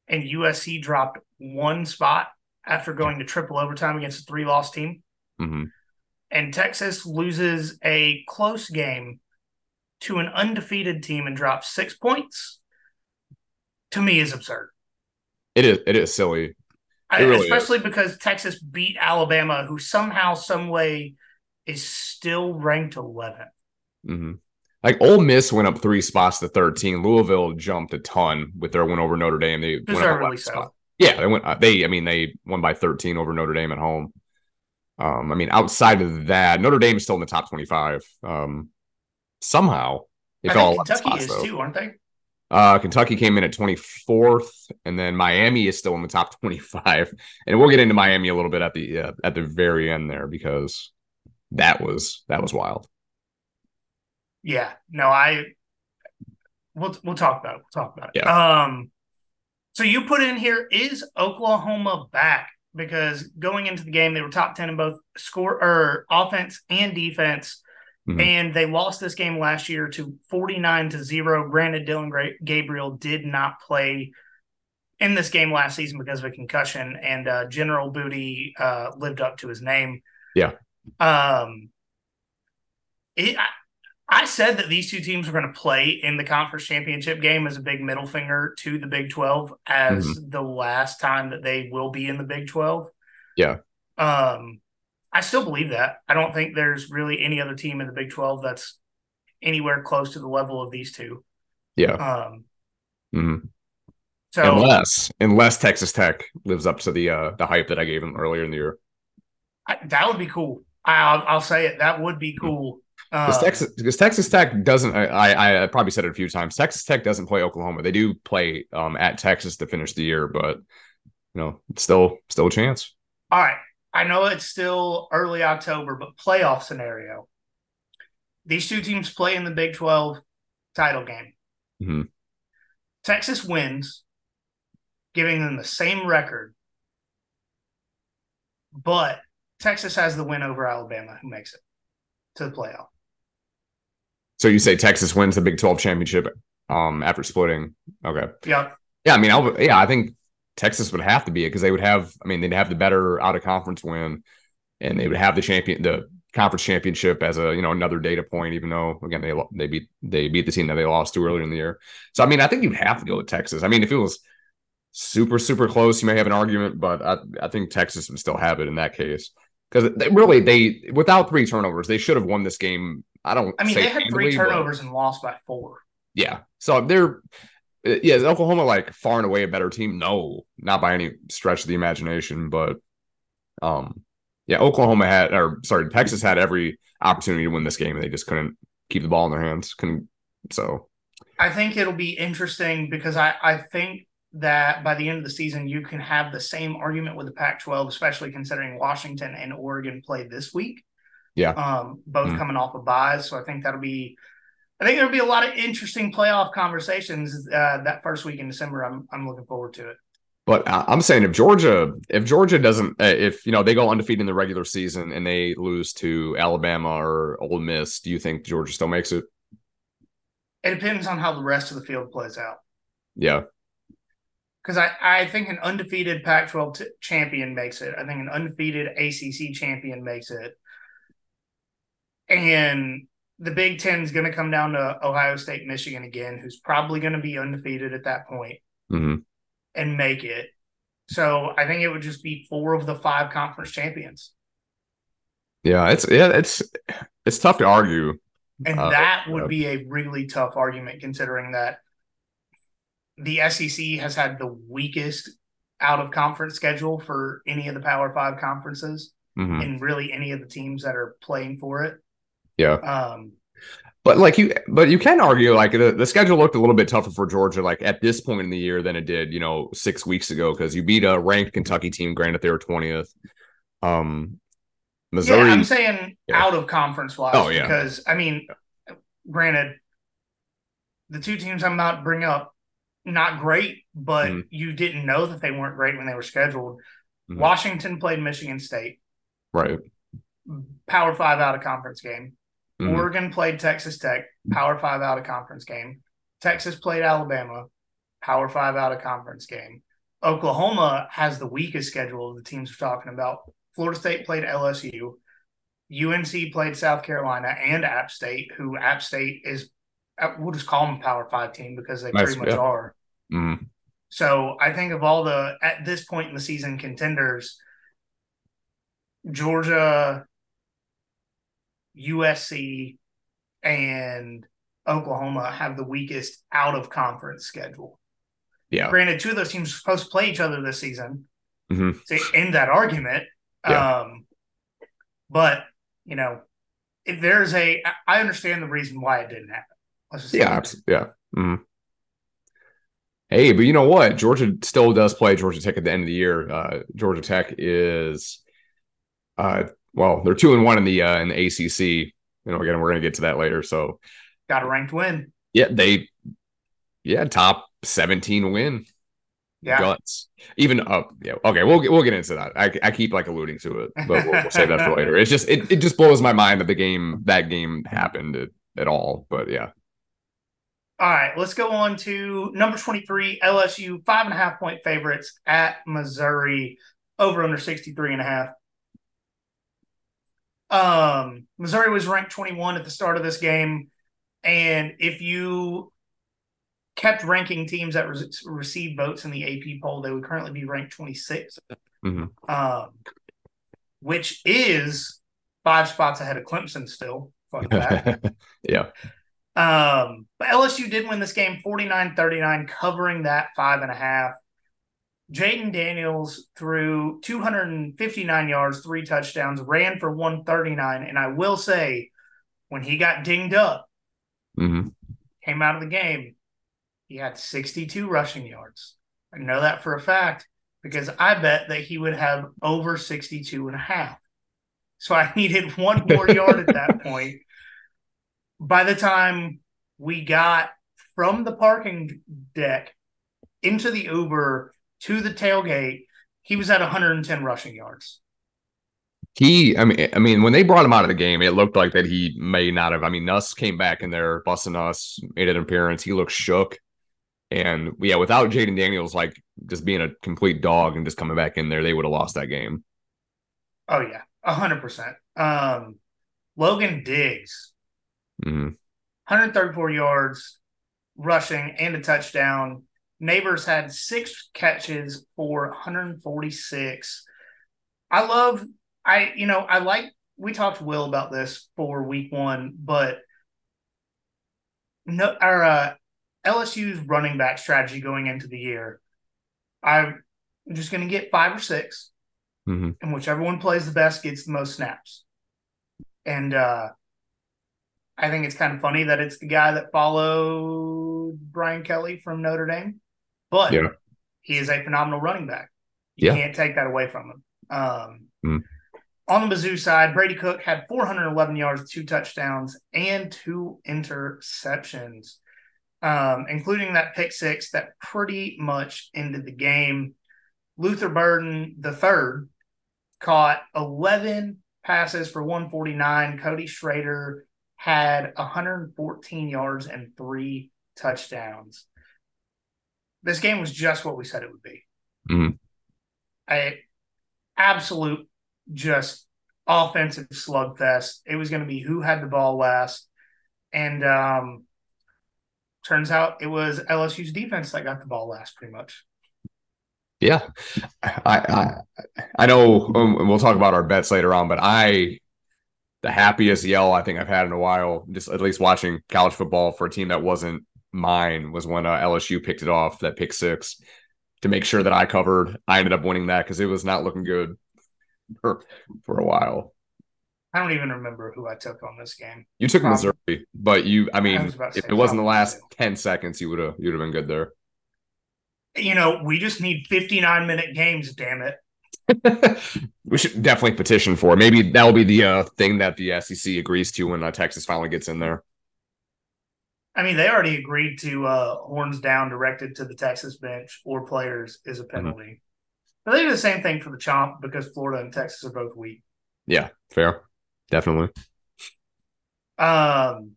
A: and USC dropped one spot after going to triple overtime against a three loss team,
B: hmm
A: and Texas loses a close game to an undefeated team and drops six points, to me is absurd.
B: It is. It is silly. It really
A: especially because Texas beat Alabama, who somehow, some way, is still ranked 11th.
B: hmm Like Ole Miss went up three spots to 13. Louisville jumped a ton with their win over Notre Dame. They went up
A: Deservedly so.
B: spots. Yeah, they went. uh, They, I mean, they won by 13 over Notre Dame at home. Um, I mean, outside of that, Notre Dame is still in the top 25. Um, somehow they
A: I
B: fell
A: Kentucky
B: spots,
A: is
B: though.
A: too, aren't they?
B: Uh, Kentucky came in at 24th, and then Miami is still in the top 25. And we'll get into Miami a little bit at the uh, at the very end there because that was that was wild.
A: Yeah. No, I. We'll we'll talk about it. We'll talk about it.
B: Yeah.
A: Um. So you put in here is Oklahoma back because going into the game they were top ten in both score or offense and defense,
B: Mhm.
A: and they lost this game last year to forty nine to zero. Granted, Dillon Gra- Gabriel did not play in this game last season because of a concussion, and uh, General Booty uh, lived up to his name.
B: Yeah.
A: Um. It, I, I said that these two teams were going to play in the conference championship game as a big middle finger to the Big 12 as the last time that they will be in the Big 12.
B: Yeah.
A: Um, I still believe that. I don't think there's really any other team in the Big 12 that's anywhere close to the level of these two.
B: Yeah.
A: Um,
B: Mhm.
A: so
B: unless unless Texas Tech lives up to the uh the hype that I gave them earlier in the year.
A: I, that would be cool. I'll, I'll say it. That would be cool.
B: Because
A: Um,
B: Texas, because Texas Tech doesn't. I, I I probably said it a few times. Texas Tech doesn't play Oklahoma. They do play um at Texas to finish the year, but you know, it's still still a chance.
A: All right. I know it's still early October, but playoff scenario. These two teams play in the Big 12 title game.
B: Mhm.
A: Texas wins, giving them the same record, but Texas has the win over Alabama, who makes it to the playoff.
B: So you say Texas wins the Big Twelve championship um after splitting? Okay.
A: Yep.
B: Yeah, I mean, I'll, yeah, I think Texas would have to be it because they would have. I mean, they'd have the better out of conference win, and they would have the champion, the conference championship as a you know another data point. Even though again they they beat they beat the team that they lost to earlier in the year. So I mean, I think you'd have to go with Texas. I mean, if it was super super close, you may have an argument, but I I think Texas would still have it in that case because they really they without three turnovers they should have won this game. I don't.
A: I mean, they had three
B: handily, but-
A: turnovers and lost by four.
B: yeah. So they're yeah, is Oklahoma like far and away a better team? No, not by any stretch of the imagination, but um yeah, Oklahoma had or sorry, Texas had every opportunity to win this game and they just couldn't keep the ball in their hands. Couldn't so
A: I think it'll be interesting because I, I think that by the end of the season, you can have the same argument with the Pac 12, especially considering Washington and Oregon play this week.
B: Yeah.
A: Um, both
B: Mm.
A: coming off of buys. So I think that'll be, I think there'll be a lot of interesting playoff conversations uh, that first week in December. I'm, I'm looking forward to it.
B: but I- I'm saying if Georgia if Georgia doesn't uh, if you know they go undefeated in the regular season and they lose to Alabama or Ole Miss, do you think Georgia still makes it?
A: It depends on how the rest of the field plays out.
B: Yeah.
A: Because I, I think an undefeated Pac 12 t- champion makes it. I think an undefeated ACC champion makes it. And the Big Ten is going to come down to Ohio State, Michigan again, who's probably going to be undefeated at that point
B: hmm
A: and make it. So I think it would just be four of the five conference champions.
B: Yeah, it's yeah, it's it's tough to argue.
A: And
B: Uh,
A: that would
B: yeah.
A: be a really tough argument considering that the SEC has had the weakest out of conference schedule for any of the Power Five conferences
B: Mhm.
A: and really any of the teams that are playing for it.
B: Yeah.
A: Um,
B: But like you, but you can argue like the, the schedule looked a little bit tougher for Georgia, like at this point in the year than it did, you know, six weeks ago because you beat a ranked Kentucky team. Granted, they were twentieth. Um, Missouri.
A: yeah, I'm saying
B: Yeah.
A: out of conference wise.
B: Oh, yeah.
A: Because I mean, granted, the two teams I'm about to bring up not great, but
B: Mhm.
A: you didn't know that they weren't great when they were scheduled.
B: Mhm.
A: Washington played Michigan State,
B: Right.
A: Power Five out of conference game.
B: Mhm.
A: Oregon played Texas Tech, Power Five out of conference game. Texas played Alabama, Power Five out of conference game. Oklahoma has the weakest schedule of the teams we're talking about. Florida State played LSU. UNC played South Carolina and App State, who App State is, uh, we'll just call them a Power Five team because they
B: Nice,
A: pretty much
B: yeah.
A: are.
B: Mhm.
A: So I think of all the, at this point in the season, contenders, Georgia, USC, and Oklahoma have the weakest out of conference schedule.
B: Yeah.
A: Granted, two of those teams are supposed to play each other this season
B: Mhm.
A: to end that argument.
B: Yeah.
A: Um, but, you know, if there's a, I understand the reason why it didn't happen. Let's just say
B: Yeah. Yeah. Mhm. Hey, but you know what? Georgia still does play Georgia Tech at the end of the year. Uh, Georgia Tech is, uh, well, they're two and one in the uh, in the ACC. You know, again, we're going to get to that later. So,
A: got a ranked win.
B: yeah, they, yeah, top seventeen win.
A: Yeah.
B: guts. Even up, yeah. Okay, we'll get- we'll get into that. I, I keep like alluding to it, but we'll, we'll save that for later. It's just it, it just blows my mind that the game that game happened at, at all. But yeah,
A: All right, let's go on to number 23, LSU, five and a half point favorites at Missouri, over under 63 and a half. Um, Missouri was ranked 21 at the start of this game. And if you kept ranking teams that re- received votes in the AP poll, they would currently be ranked 26,
B: Mhm.
A: um, which is five spots ahead of Clemson still.
B: Yeah,
A: Um, but LSU did win this game 49 39, covering that five and a half. Jayden Daniels threw 259 yards, three touchdowns, ran for 139. And I will say, when he got dinged up,
B: hmm
A: came out of the game, he had 62 rushing yards. I know that for a fact because I bet that he would have over 62 and a half. So I needed one more yard at that point. By the time we got from the parking deck into the Uber to the tailgate, he was at 110 rushing yards.
B: he. I mean, I mean, when they brought him out of the game, it looked like that he may not have. I mean, Nuss came back in there, busting us, made an appearance. He looked shook, and yeah, without Jayden Daniels like just being a complete dog and just coming back in there, they would have lost that game.
A: Oh, yeah, 100%. Um, Logan Diggs,
B: hmm
A: 134 yards rushing and a touchdown. Nabers had six catches for 146. I love, I, you know, I like, we talked to Will about this for week one, but no, our uh, LSU's running back strategy going into the year, I'm just going to get five or six,
B: hmm
A: and whichever one plays the best gets the most snaps. And uh, I think it's kind of funny that it's the guy that followed Brian Kelly from Notre Dame, but
B: Yeah.
A: he is a phenomenal running back. You
B: Yeah.
A: can't take that away from him. Um,
B: Mm.
A: On the Mizzou side, Brady Cook had 411 yards, two touchdowns, and two interceptions, um, including that pick six that pretty much ended the game. Luther Burden the third caught 11 passes for 149. Cody Schrader had 114 yards and three touchdowns. This game was just what we said it would be.
B: Mhm.
A: A absolute just offensive slugfest. It was going to be who had the ball last. And um turns out it was LSU's defense that got the ball last pretty much.
B: Yeah, I I I know um, we'll talk about our bets later on, but I the happiest yell I think I've had in a while, just at least watching college football for a team that wasn't mine, was when uh, LSU picked it off that pick six to make sure that I covered. I ended up winning that because it was not looking good for for a while.
A: I don't even remember who I took on this game.
B: You took
A: Probably.
B: Missouri, but you I mean,
A: to
B: if it wasn't the last
A: too.
B: ten seconds, you would have you'd have been good there.
A: You know, we just need 59 minute games, damn it.
B: we should definitely petition for it. Maybe that'll be the uh, thing that the SEC agrees to when uh, Texas finally gets in there.
A: I mean, they already agreed to uh, horns down directed to the Texas bench or players is a penalty. Mm-hmm. But they do the same thing for the chomp because Florida and Texas are both weak.
B: Yeah, fair. Definitely.
A: Um,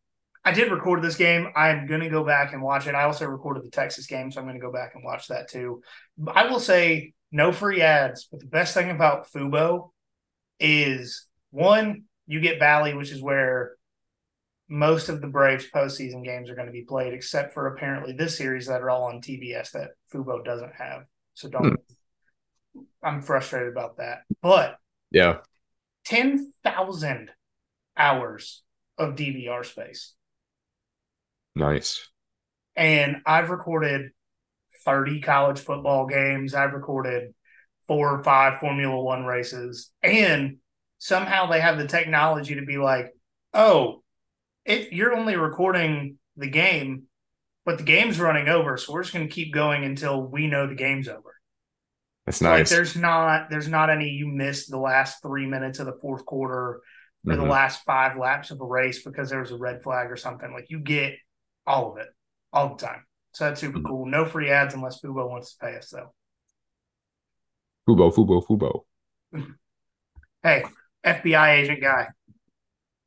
A: I did record this game. I'm going to go back and watch it. I also recorded the Texas game, so I'm going to go back and watch that too. I will say no free ads, but the best thing about Fubo is one, you get Bally, which is where most of the Braves postseason games are going to be played, except for apparently this series that are all on TBS that Fubo doesn't have. So don't. Hmm. I'm frustrated about that, but
B: yeah,
A: ten thousand hours of DVR space.
B: Nice.
A: And I've recorded 30 college football games. I've recorded four or five Formula One races. And somehow they have the technology to be like, oh, if you're only recording the game, but the game's running over, so we're just going to keep going until we know the game's over.
B: That's nice. Like
A: there's not there's not any you missed the last three minutes of the fourth quarter or mm-hmm. the last five laps of a race because there was a red flag or something. Like you get all of it all the time. So that's super mm-hmm. cool. No free ads unless Fubo wants to pay us though.
B: Fubo, Fubo, Fubo.
A: hey, FBI agent guy.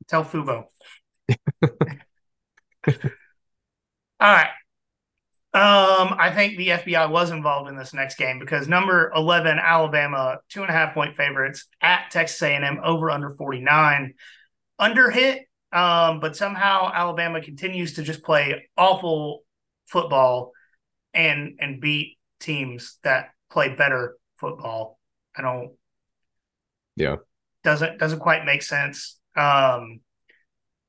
A: Tell Fubo. All right. Um, I think the FBI was involved in this next game because number eleven Alabama two and a half point favorites at Texas A and M over under forty nine, under hit. Um, but somehow Alabama continues to just play awful football and and beat teams that play better football. I don't.
B: Yeah.
A: Doesn't doesn't quite make sense. Um,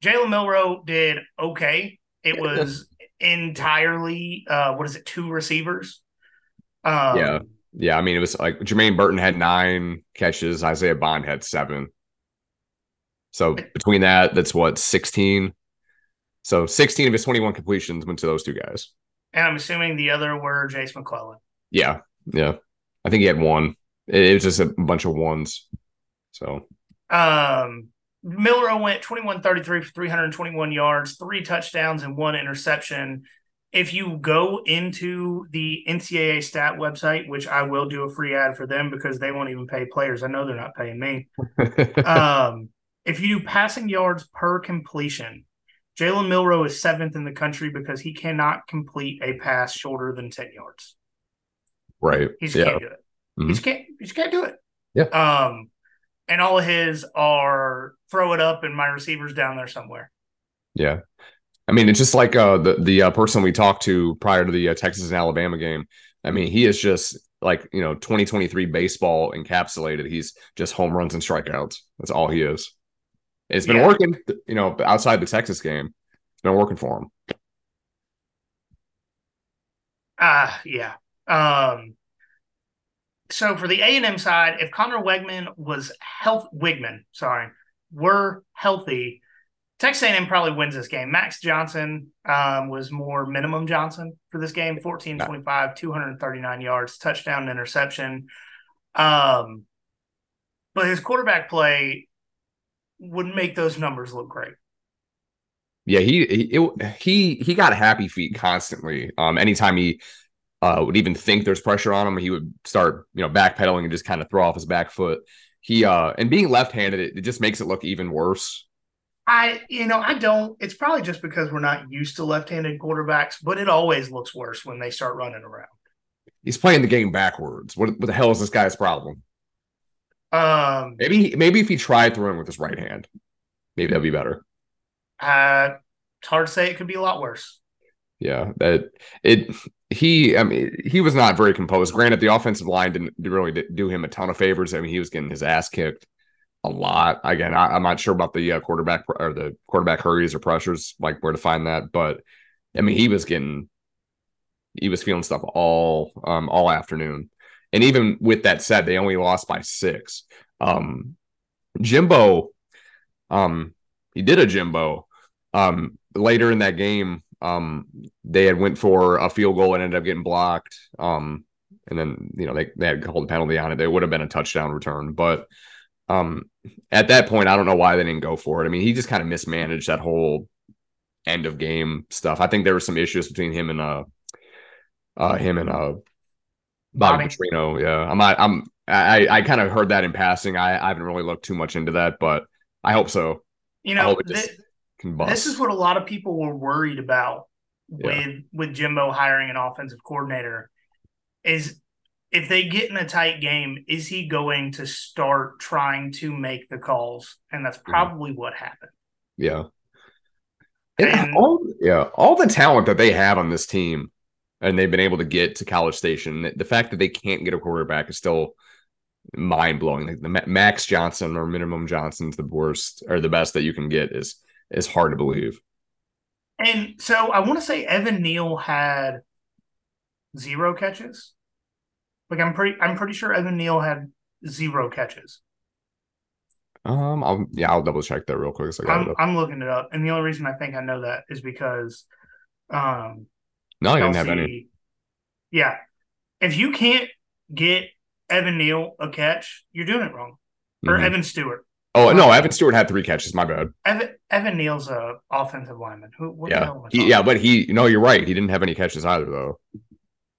A: Jalen Milroe did okay. It was entirely uh, what is it? Two receivers.
B: Um, yeah, yeah. I mean, it was like Jermaine Burton had nine catches. Isaiah Bond had seven. So between that, that's what sixteen. So sixteen of his twenty-one completions went to those two guys.
A: And I'm assuming the other were Jase McClellan.
B: Yeah, yeah. I think he had one. It, was just a bunch of ones. So,
A: um, Milroe went 21 33 for 321 yards, three touchdowns, and one interception. If you go into the NCAA stat website, which I will do a free ad for them because they won't even pay players, I know they're not paying me. um, if you do passing yards per completion, Jalen Milroe is seventh in the country because he cannot complete a pass shorter than 10 yards.
B: Right.
A: He just yeah. can't do it. Mm-hmm. He just can't, he just can't do it.
B: Yeah.
A: Um, and all of his are throw it up and my receiver's down there somewhere.
B: Yeah. I mean, it's just like uh, the the uh, person we talked to prior to the uh, Texas and Alabama game. I mean, he is just like you know 2023 baseball encapsulated. He's just home runs and strikeouts. That's all he is. It's been yeah. working, you know, outside the Texas game. It's been working for him.
A: Ah, uh, yeah. Um, so for the A and M side, if Conner Wegman was health Weigman, sorry, were healthy, Texas A&M probably wins this game. Max Johnson um, was more minimum Johnson for this game 14 25, 239 yards, touchdown, interception. Um, but his quarterback play would make those numbers look great.
B: Yeah, he he it, he he got happy feet constantly. Um, anytime he uh, would even think there's pressure on him, he would start you know backpedaling and just kind of throw off his back foot he uh and being left-handed it, it just makes it look even worse
A: I, you know, I don't. It's probably just because we're not used to left-handed quarterbacks, but it always looks worse when they start running around.
B: He's playing the game backwards. What, what the hell is this guy's problem?
A: Um,
B: maybe, maybe if he tried throwing with his right hand, maybe that'd be better.
A: Uh, it's hard to say. It could be a lot worse.
B: Yeah, that it. He, I mean, he was not very composed. Granted, the offensive line didn't really do him a ton of favors. I mean, he was getting his ass kicked a lot. Again, I, am not sure about the uh, quarterback or the quarterback hurries or pressures, like where to find that. But I mean, he was getting, he was feeling stuff all, um, all afternoon. And even with that said, they only lost by six. Um, Jimbo, um, he did a Jimbo, um, later in that game um, they had went for a field goal and ended up getting blocked. Um, and then you know they they had called a penalty on it. They would have been a touchdown return, but um, at that point, I don't know why they didn't go for it. I mean, he just kind of mismanaged that whole end of game stuff. I think there were some issues between him and uh uh him and uh Bobby,
A: Bobby.
B: Petrino. Yeah. I'm not I'm I I kind of heard that in passing. I, I haven't really looked too much into that, but I hope so.
A: You know,
B: just can bust.
A: this is what a lot of people were worried about
B: Yeah.
A: with with Jimbo hiring an offensive coordinator is if they get in a tight game, is he going to start trying to make the calls? And that's
B: Mm-hmm.
A: probably what happened.
B: Yeah. And
A: And-
B: all, yeah, all the talent that they have on this team, and they've been able to get to College Station. The, the fact that they can't get a quarterback is still mind blowing. Like the Max Johnson or minimum Johnson's the worst or the best that you can get is is hard to believe.
A: And so I want to say Evan Neal had zero catches. Like I'm pretty I'm pretty sure Evan Neal had zero catches.
B: Um, I'll yeah, I'll double check that real quick. So I
A: I'm. I'm looking it up. And the only reason I think I know that is because um
B: No, I didn't have any.
A: Yeah. If you can't get Evan Neal a catch, you're doing it wrong. Or
B: Mhm.
A: Evan Stewart.
B: Oh no, Evan Stewart had three catches. My bad.
A: Evan Evan Neal's a offensive lineman. Who what the
B: Yeah, he, yeah, but he no, you're right. He didn't have any catches either though.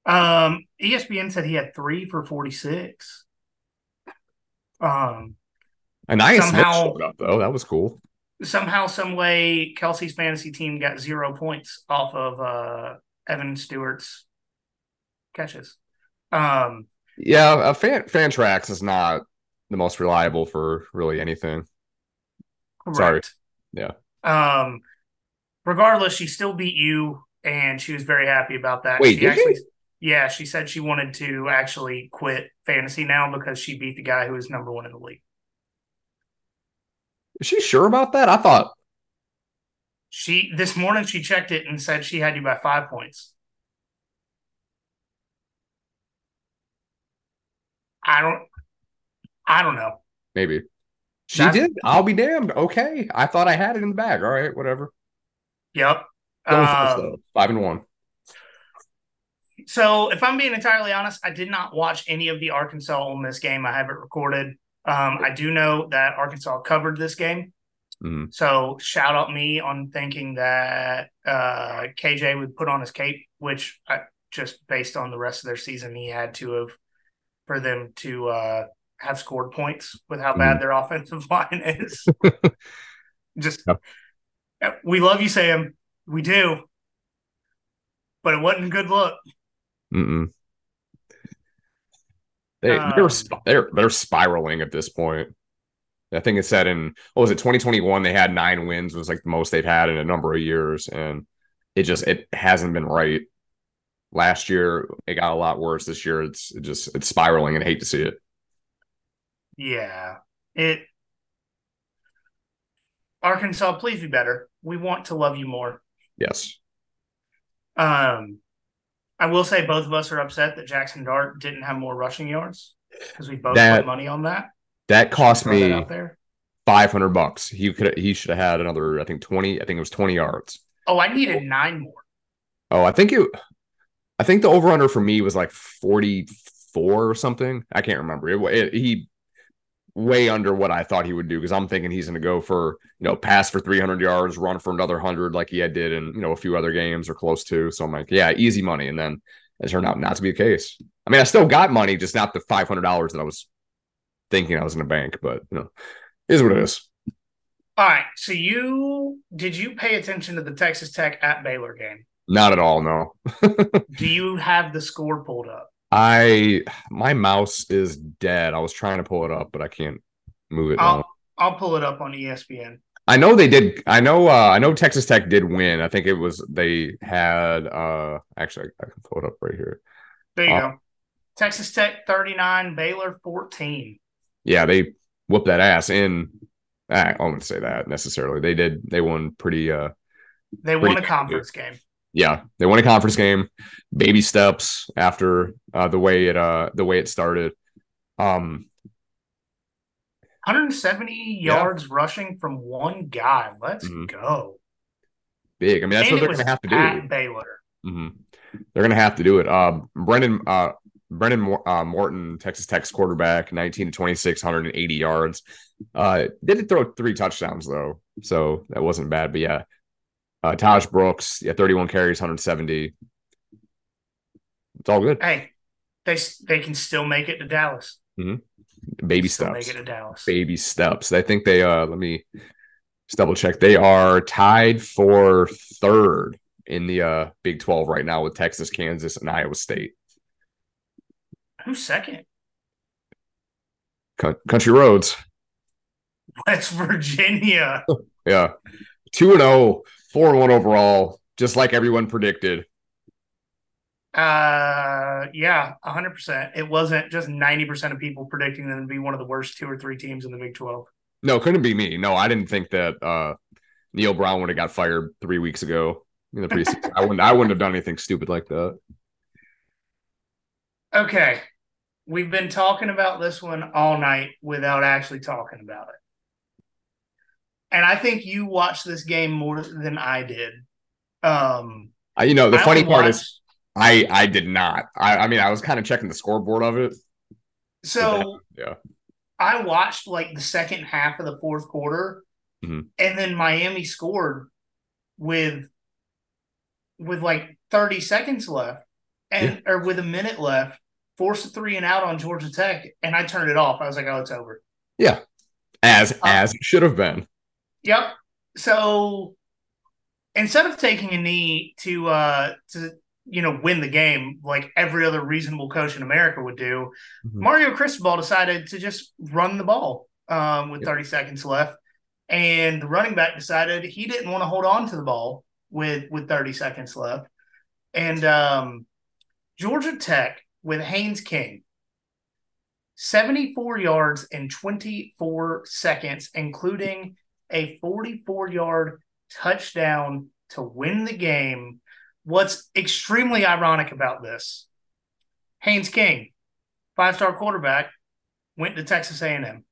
A: Um, ESPN said he had three for forty six. Um,
B: And Smith
A: Somehow-
B: showed up though. That was cool.
A: somehow, some way, Kelsey's fantasy team got zero points off of uh Evan Stewart's catches. Um,
B: Yeah, a fan Fantrax is not the most reliable for really anything. Sorry. Yeah.
A: Um, regardless, she still beat you, and she was very happy about that.
B: Wait,
A: she
B: did she?
A: actually, yeah, she said she wanted to actually quit fantasy now because she beat the guy who was number one in the league.
B: Is she sure about that? I thought
A: She this morning she checked it and said she had you by five points. I don't I don't know.
B: maybe she
A: That's-
B: did. I'll be damned. Okay, I thought I had it in the bag. All right, whatever.
A: Yep.
B: Going first though, five and one.
A: so if I'm being entirely honest, I did not watch any of the Arkansas Ole Miss game. I have it recorded. Um, I do know that Arkansas covered this game.
B: Mhm.
A: So shout out me on thinking that uh, KJ would put on his cape, which I, just based on the rest of their season, he had to have for them to uh, have scored points with how bad their offensive line is. just
B: Yep.
A: we love you, Sam. We do, but it wasn't a good look.
B: Mm-mm. They
A: Um,
B: they're they're they're spiraling at this point. I think it said in what was it 2021 they had nine wins was like the most they've had in a number of years and it just it hasn't been right. Last year it got a lot worse. This year it's it just it's spiraling and I hate to see it.
A: Yeah, it. Arkansas, please be better. We want to love you more.
B: Yes.
A: Um, I will say both of us are upset that Jackson Dart didn't have more rushing yards because we both
B: That-
A: put money on that.
B: That cost
A: that
B: me
A: out there.
B: 500 bucks. He could he should have had another I think 20 I think it was 20 yards.
A: Oh, I needed nine more.
B: Oh, I think it I think the over under for me was like 44 or something. I can't remember. It, it he way under what I thought he would do because I'm thinking he's going to go for, you know, pass for 300 yards, run for another 100 like he had did in, you know, a few other games or close to. So I'm like, yeah, easy money and then it turned out not to be the case. I mean, I still got money, just not the $500 that I was thinking I was in a bank, but, you know, is what it is.
A: All right. So you did you pay attention to the Texas Tech at Baylor game?
B: Not at all, no.
A: Do you have the score pulled up?
B: I my mouse is dead. I was trying to pull it up, but I can't move it.
A: I'll I'll pull it up on ESPN.
B: I know they did. I know. Uh, I know Texas Tech did win. I think it was they had. Uh, actually, I, I can pull it up right here.
A: There you
B: Uh,
A: go. Texas Tech 39, Baylor 14.
B: Yeah, they whooped that ass. In I wouldn't say that necessarily. They did. They won pretty. Uh,
A: They
B: Pretty
A: won a
B: good.
A: conference game.
B: Yeah, they won a conference game. Baby steps after uh, the way it uh the way it started. Um,
A: 170
B: Yeah.
A: yards rushing from one guy. Let's
B: Mhm.
A: go.
B: big. I mean, that's
A: And
B: what they're gonna have to do.
A: Baylor.
B: hmm They're gonna have to do it. Uh, Brendan, uh, Brendan Mor- uh, Morton, Texas Tech's quarterback, 19 to 26, 180 yards. Uh, did throw three touchdowns though, so that wasn't bad. But yeah, Uh, Tahj Brooks, yeah, 31 carries, 170. It's all good.
A: Hey, they they can still make it to Dallas.
B: Baby
A: Still
B: steps.
A: make it to Dallas.
B: Baby steps. I think they uh let me just double check. They are tied for third in the uh Big 12 right now with Texas, Kansas, and Iowa State.
A: Who's second?
B: Country Roads.
A: West Virginia.
B: Yeah. 2 and 0, 4 and 1 overall, just like everyone predicted.
A: Uh, yeah, hundred percent. It wasn't just ninety percent of people predicting them to be one of the worst two or three teams in the Big Twelve.
B: No, couldn't be me. No, I didn't think that uh Neal Brown would have got fired 3 weeks ago in the preseason. I wouldn't I wouldn't have done anything stupid like that.
A: Okay, we've been talking about this one all night without actually talking about it, and I think you watched this game more than I did. Um,
B: I, you know, the
A: I
B: funny part is I I did not. I I mean, I was kind of checking the scoreboard of it.
A: so.
B: Yeah.
A: I watched like the second half of the fourth quarter,
B: Mhm.
A: and then Miami scored with with like 30 seconds left, and or with a minute left, forced a three and out on Georgia Tech, and I turned it off. I was like, "Oh, it's over."
B: Yeah, as
A: Uh,
B: as it should have been.
A: Yep. So instead of taking a knee to uh to you know win the game like every other reasonable coach in America would do,
B: Mhm.
A: Mario Cristobal decided to just run the ball um, with
B: Yep.
A: 30 seconds left, and the running back decided he didn't want to hold on to the ball with with 30 seconds left, and um, Georgia Tech with Haynes King. 74 yards in 24 seconds, including a 44 yard touchdown to win the game. What's extremely ironic about this, Haynes King, five star quarterback, went to Texas A&M.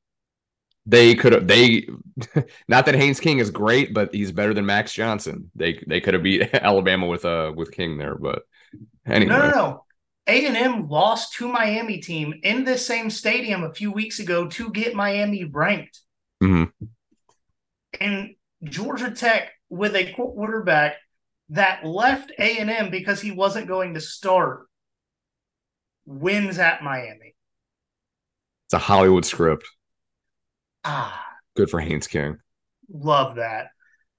B: They could have they not that Haynes King is great, but he's better than Max Johnson. They they could have beat Alabama with uh with King there, but anyway.
A: No, no, no. A&M lost to Miami team in this same stadium a few weeks ago to get Miami ranked.
B: Mhm.
A: And Georgia Tech with a quarterback that left A&M because he wasn't going to start wins at Miami.
B: It's a Hollywood script.
A: Ah,
B: Good for Haynes King.
A: love that.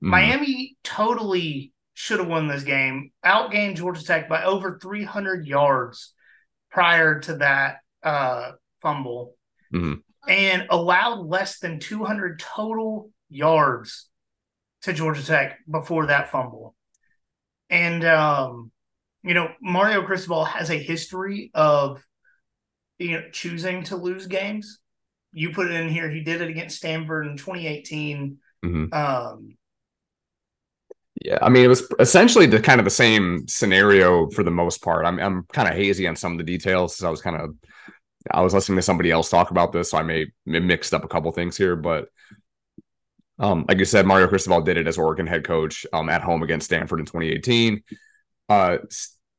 B: Mhm.
A: Miami totally should have won this game. Outgained Georgia Tech by over 300 yards prior to that uh, fumble,
B: Mhm.
A: and allowed less than 200 total yards to Georgia Tech before that fumble. And um, you know, Mario Cristobal has a history of you know choosing to lose games. You put it in here. He did it against Stanford in 2018.
B: Mhm.
A: Um,
B: Yeah, I mean, it was essentially the kind of the same scenario for the most part. I'm I'm kind of hazy on some of the details. So I was kind of I was listening to somebody else talk about this, so I may mixed up a couple things here. But um, like you said, Mario Cristobal did it as Oregon head coach um, at home against Stanford in 2018. Uh,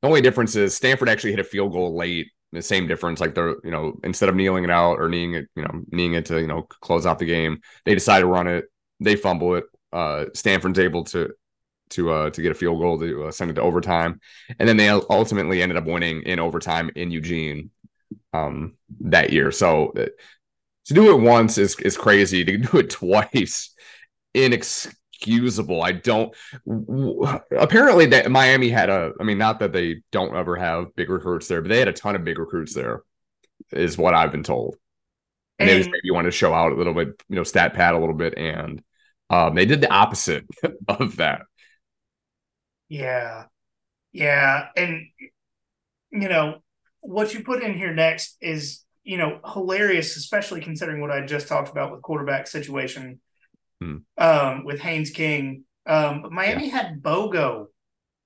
B: the only difference is Stanford actually hit a field goal late. The same difference, like they're you know instead of kneeling it out or kneeing it, you know kneeing it to you know close out the game, they decide to run it. They fumble it. Uh, Stanford's able to to uh to get a field goal to uh, send it to overtime, and then they ultimately ended up winning in overtime in Eugene um that year. So uh, to do it once is is crazy. To do it twice, inexcusable. I don't. Apparently, that Miami had a. I mean, not that they don't ever have big recruits there, but they had a ton of big recruits there, is what I've been told. And, they just maybe wanted to show out a little bit, you know, stat pad a little bit, and um, they did the opposite of that.
A: Yeah. Yeah. And, you know, what you put in here next is, you know, hilarious, especially considering what I just talked about with quarterback situation
B: Hmm.
A: um, with Haynes King. Um, but Miami had BOGO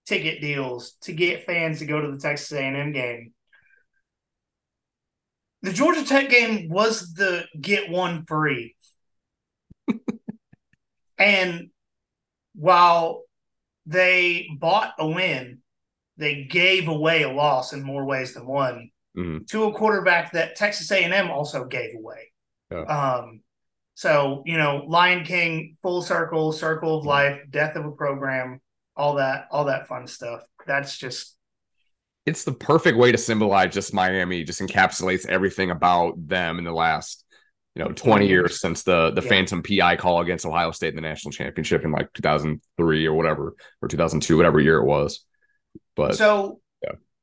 A: ticket deals to get fans to go to the Texas A&M game. The Georgia Tech game was the get one free. and while they bought a win, they gave away a loss in more ways than one
B: Mhm.
A: to a quarterback that Texas A&M also gave away.
B: Yeah.
A: Um, so you know, Lion King, full circle, circle of life, death of a program. all that all that fun stuff. That's just
B: it's the perfect way to symbolize just Miami. Just encapsulates everything about them in the last you know 20 years since the the
A: Yeah.
B: phantom pi call against ohio state in the national championship in like 2003 or whatever or 2002 whatever year it was but
A: so.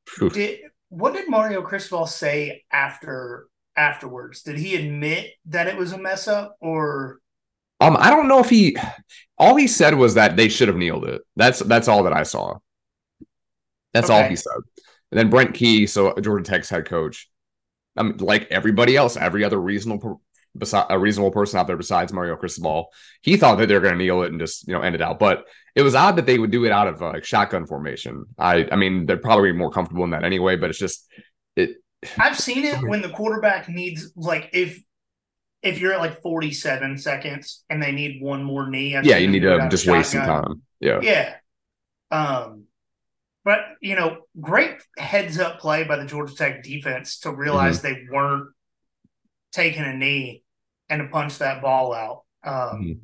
B: phew,
A: Did what did Mario Cristobal say after afterwards? Did he admit that it was a mess up, or
B: um i don't know if he all he said was that they should have kneeled it that's that's all that i saw that's all he said and then brent key so georgia tech's head coach I mean, like everybody else every other reasonable a reasonable person out there besides Mario Cristobal, he thought that they were going to kneel it and just you know end it out. But it was odd that they would do it out of uh, shotgun formation. I I mean they're probably more comfortable in that anyway. But it's just it.
A: I've seen it when the quarterback needs like if if you're at like 47 seconds and they need one more knee. I've
B: Yeah, you need
A: do it out
B: to just waste some time. Yeah,
A: Yeah. Um, but you know, great heads up play by the Georgia Tech defense to realize
B: Mm-hmm.
A: they weren't taking a knee and to punch that ball out. Um,
B: Mhm.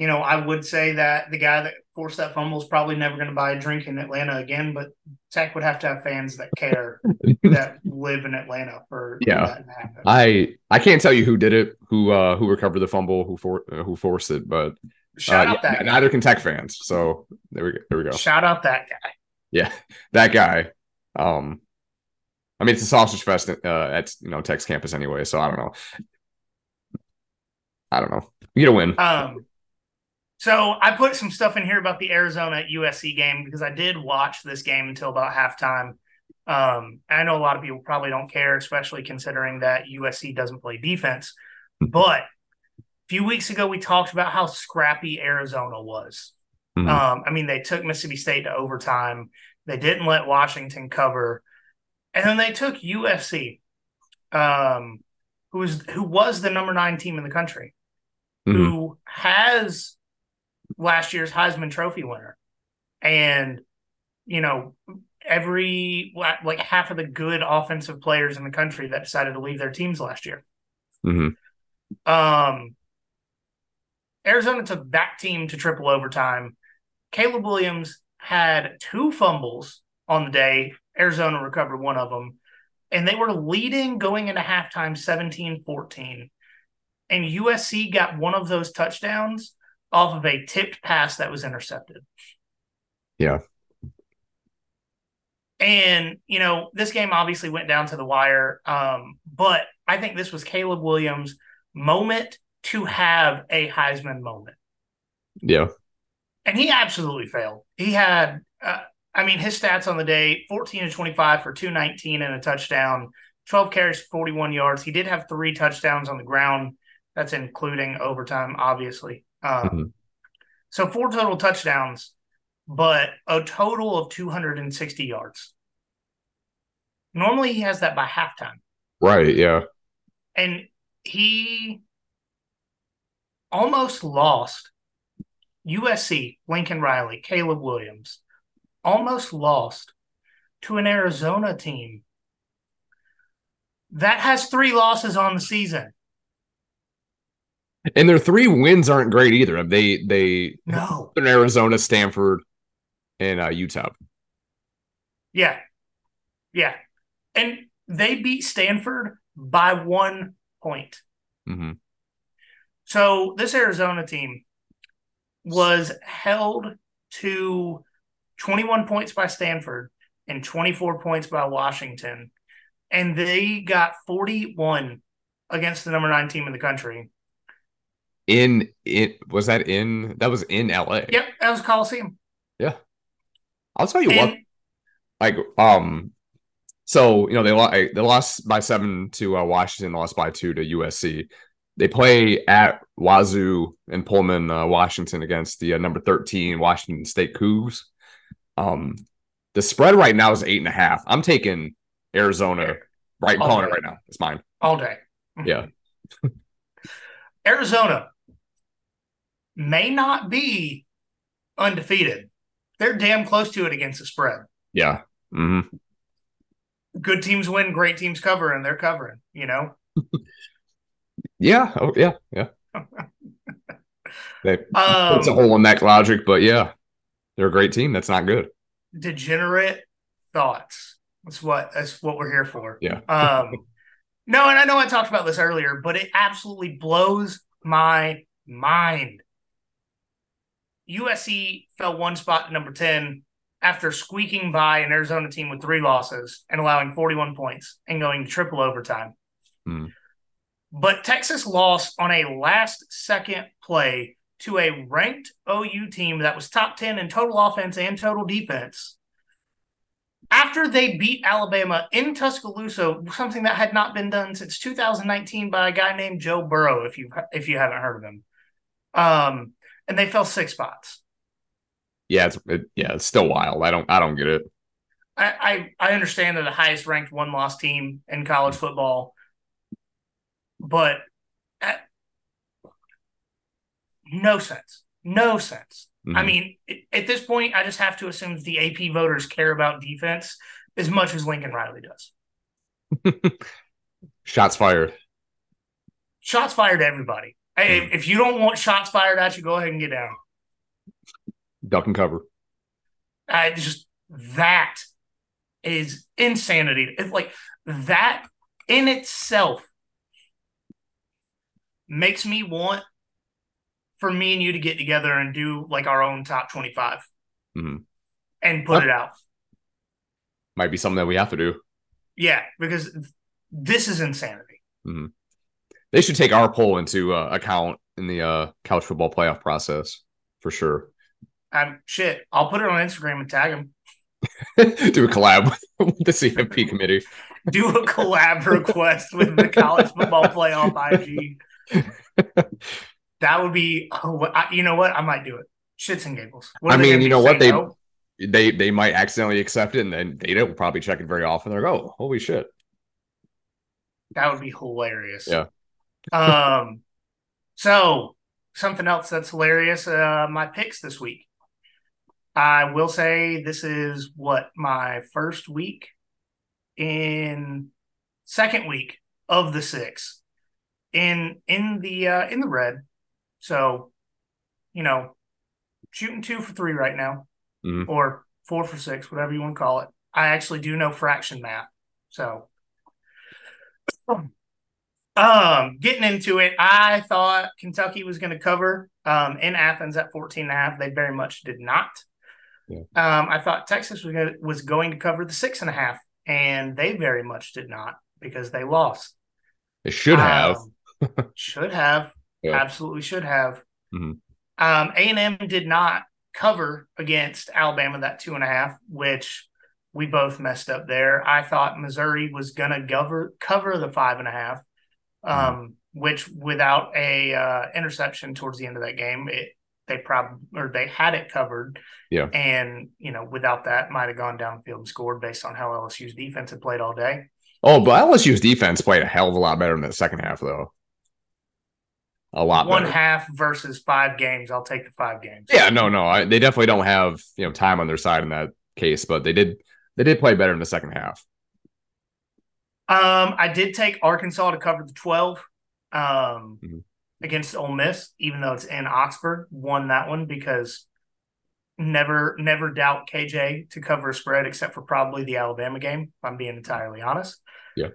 A: You know, I would say that the guy that forced that fumble is probably never going to buy a drink in Atlanta again, but Tech would have to have fans that care that live in Atlanta for
B: Yeah.
A: that to happen.
B: I I can't tell you who did it, who uh who recovered the fumble, who for uh, who forced it, but
A: Shout
B: uh,
A: out
B: yeah,
A: that guy.
B: neither can Tech fans. So there we go. There we go.
A: Shout out that guy.
B: Yeah, that guy. Um, I mean, it's a sausage fest uh, at you know Tech's campus anyway, so I don't know. I don't know. You get a win.
A: Um, so I put some stuff in here about the Arizona USC game because I did watch this game until about halftime. Um, I know a lot of people probably don't care, especially considering that USC doesn't play defense. But a few weeks ago, we talked about how scrappy Arizona was.
B: Mhm.
A: Um, I mean, they took Mississippi State to overtime. They didn't let Washington cover, and then they took USC, um, who was who was the number nine team in the country
B: Mhm.
A: who has last year's Heisman Trophy winner, and you know every like half of the good offensive players in the country that decided to leave their teams last year.
B: Mhm.
A: Um, Arizona took that team to triple overtime. Caleb Williams had two fumbles on the day. Arizona recovered one of them. And they were leading going into halftime 17 14. And USC got one of those touchdowns off of a tipped pass that was intercepted.
B: Yeah.
A: And, you know, this game obviously went down to the wire. Um, but I think this was Caleb Williams' moment to have a Heisman moment.
B: Yeah.
A: And he absolutely failed. He had, uh, I mean, his stats on the day 14 to 25 for 219 and a touchdown, 12 carries, 41 yards. He did have three touchdowns on the ground. That's including overtime, obviously. Um,
B: Mhm.
A: So four total touchdowns, but a total of 260 yards. Normally he has that by halftime.
B: Right. Yeah.
A: And he almost lost USC, Lincoln Riley, Caleb Williams, almost lost to an Arizona team that has three losses on the season.
B: And their three wins aren't great either. They they
A: No.
B: in Arizona, Stanford, and uh, Utah.
A: Yeah. Yeah. And they beat Stanford by one point.
B: hmm
A: So this Arizona team was held to 21 points by Stanford and 24 points by Washington. And they got 41 against the number nine team in the country.
B: In it was that in that was in LA.
A: Yep, that was Coliseum. Yeah.
B: I'll tell you what.
A: And
B: like um so you know they lost they lost by seven to uh, Washington, lost by two to USC. They play at Wazoo in Pullman, uh, Washington, against the uh, number thirteen Washington State Cougs. Um, the spread right now is eight and a half. I'm taking Arizona. Right, calling it
A: right
B: now. It's mine.
A: all day.
B: Yeah.
A: Arizona may not be undefeated. They're damn close to it against the spread.
B: Yeah. hmm
A: Good teams win, great teams cover, and they're covering, you know?
B: Yeah. Oh, yeah. Yeah. They,
A: Um,
B: it's a hole in that logic, but yeah. They're a great team. That's not good.
A: Degenerate thoughts. That's what that's what we're here for.
B: Yeah.
A: Um no, and I know I talked about this earlier, but it absolutely blows my mind. USC fell one spot to number 10 after squeaking by an Arizona team with three losses and allowing 41 points and going to triple overtime.
B: Hmm.
A: But Texas lost on a last second play to a ranked OU team that was top 10 in total offense and total defense. After they beat Alabama in Tuscaloosa, something that had not been done since 2019 by a guy named Joe Burrow, if you if you haven't heard of him, um, and they fell six spots.
B: Yeah, it's it, yeah, it's still wild. I don't I don't get it.
A: I, I, I understand they're the highest ranked one loss team in college football, but at, no sense. No sense.
B: Mhm.
A: I mean, at this point, I just have to assume that the AP voters care about defense as much as Lincoln Riley does.
B: Shots fired.
A: Shots fired to everybody. Hey, if you don't want shots fired at you, go ahead and get down.
B: Duck and cover.
A: I just that is insanity. It's like that in itself makes me want for me and you to get together and do like our own top 25
B: Mhm.
A: and put it out.
B: Might be something that we have to do.
A: Yeah, because this is insanity.
B: They should take our poll into uh, account in the uh, college football playoff process for sure.
A: I'm shit. I'll put it on Instagram and tag them.
B: do a collab with the CFP committee.
A: Do a collab request with the college football playoff IG. That would be, oh, you know what? I might do it. Shits and giggles. What
B: I mean, you know what? They-
A: no?
B: They they might accidentally accept it, and then they don't probably check it very often. They're like, oh, holy shit.
A: That would be hilarious.
B: Yeah.
A: Um. So something else that's hilarious. Uh, my picks this week. I will say this is what my first week in second week of the six in in the uh, in the red. So, you know, shooting two for three right now,
B: Mhm.
A: or four for six, whatever you want to call it. I actually do know fraction math, so um, getting into it, I thought Kentucky was going to cover um, in Athens at 14 and a half. They very much did not.
B: Yeah.
A: Um, I thought Texas was going, to, was going to cover the six and a half, and they very much did not because they lost.
B: They should have.
A: Um, should have.
B: Yeah.
A: Absolutely should have.
B: Mhm.
A: Um, A&M did not cover against Alabama that two and a half, which we both messed up there. I thought Missouri was going to cover cover the five and a half, um, which without a uh, interception towards the end of that game, it they probably or they had it covered.
B: Yeah.
A: and you know without that, might have gone downfield and scored based on how LSU's defense had played all day.
B: Oh, but LSU's defense played a hell of a lot better in the second half, though. A lot
A: One
B: better.
A: half versus five games. I'll take the five games.
B: Yeah, no, no. I, they definitely don't have you know time on their side in that case, but they did they did play better in the second half.
A: Um, I did take Arkansas to cover the 12 um,
B: Mhm.
A: against Ole Miss, even though it's in Oxford. Won that one because never never doubt KJ to cover a spread except for probably the Alabama game, if I'm being entirely honest.
B: Yeah.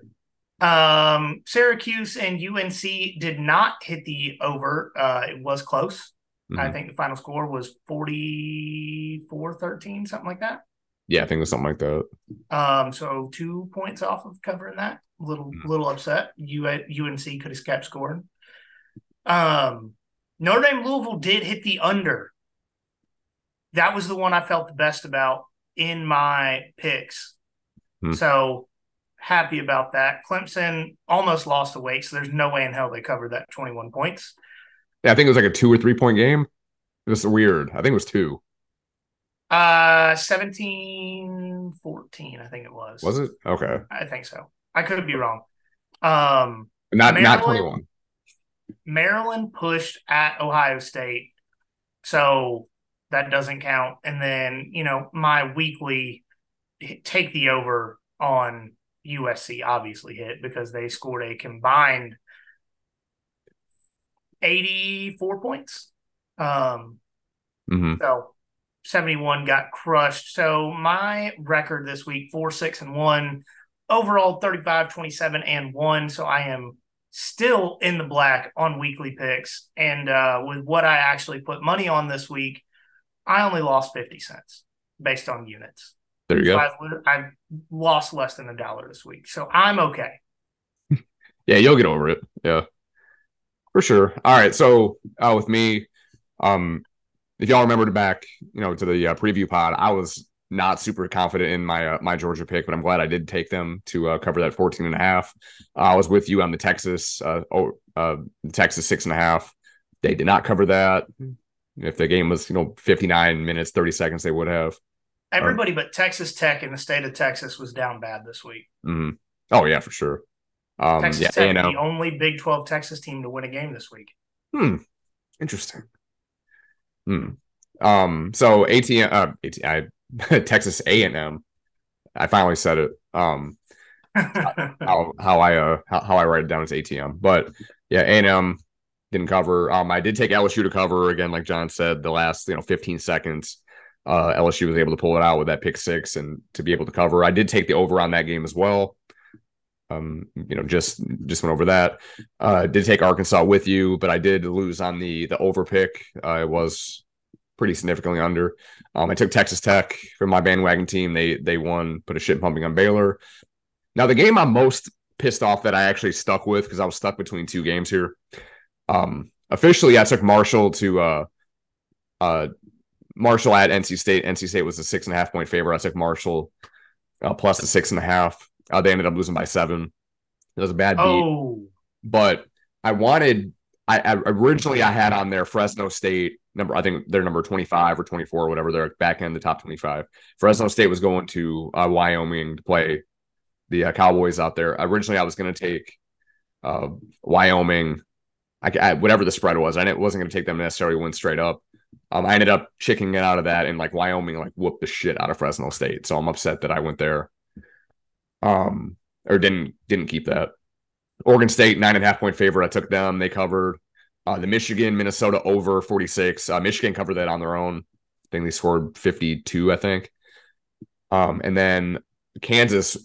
A: Um, Syracuse and UNC did not hit the over. Uh, it was close. I
B: Mhm.
A: think the final score was 44 13, something like that.
B: Yeah, I think it was something like that.
A: Um, so two points off of covering that. Little
B: Mhm.
A: little upset. U UNC could have kept scoring. Um, Notre Dame Louisville did hit the under. That was the one I felt the best about in my picks.
B: Hmm.
A: So happy about that. Clemson almost lost a weight, so there's no way in hell they covered that 21 points.
B: Yeah, I think it was like a two or three point game. It was weird. I think it was two.
A: Uh 17 14, I think it was.
B: Was it? Okay.
A: I think so. I could be wrong. Um
B: Not not
A: Maryland?
B: twenty one.
A: Maryland pushed at Ohio State, so that doesn't count. And then you know my weekly take the over on USC obviously hit because they scored a combined eighty four points. Um,
B: mm-hmm.
A: so 71 got crushed. So my record this week, four, six, and one. Overall 35, 27, and one. So I am still in the black on weekly picks. And uh, with what I actually put money on this week, I only lost 50 cents based on units.
B: There you
A: So
B: go.
A: I, I lost less than a dollar this week. So I'm okay.
B: Yeah, you'll get over it. Yeah, for sure. All right. So uh, with me, um, if y'all remembered back, you know, to the uh, preview pod, I was not super confident in my uh, my Georgia pick, but I'm glad I did take them to uh, cover that 14 and a half. Uh, I was with you on the Texas, uh, oh, uh, Texas six and a half. They did not cover that. If the game was, you know, 59 minutes, 30 seconds, they would have.
A: Everybody but Texas Tech in the state of Texas was down bad this week.
B: Mhm. Oh yeah, for sure. Um,
A: Texas
B: yeah,
A: Tech, the only Big 12 Texas team to win a game this week.
B: Hmm. Interesting. Hmm. Um. So ATM. Uh. AT, I, Texas A and M. I finally said it. Um. How how I uh how, how I write it down is ATM. But yeah, A and M didn't cover. Um. I did take LSU to cover again, like John said. The last you know 15 seconds, uh, LSU was able to pull it out with that pick six and to be able to cover. I did take the over on that game as well. Um, you know, just just went over that. Uh, did take Arkansas with you, but I did lose on the the over pick. Uh, was pretty significantly under. Um, I took Texas Tech for my bandwagon team. They they won, put a shit pumping on Baylor. Now the game I'm most pissed off that I actually stuck with because I was stuck between two games here. Um, officially, I took Marshall to uh, uh, Marshall at NC State. NC State was a six and a half point favorite. I took Marshall uh, plus the six and a half. Uh, they ended up losing by seven. It was a bad beat
A: oh,
B: but I wanted I, I originally I had on there Fresno State number I think they're number 25 or 24 or whatever they're back in the top 25. Fresno State was going to uh, Wyoming to play the uh, Cowboys out there. Originally I was going to take uh, Wyoming I, I, whatever the spread was. I wasn't going to take them necessarily win straight up. Um, I ended up chicking it out of that and like Wyoming like whooped the shit out of Fresno State. So I'm upset that I went there. Um or didn't didn't keep that. Oregon State, nine and a half point favorite. I took them. They covered uh, the Michigan, Minnesota over 46. Uh, Michigan covered that on their own. I think they scored 52, I think. Um, and then Kansas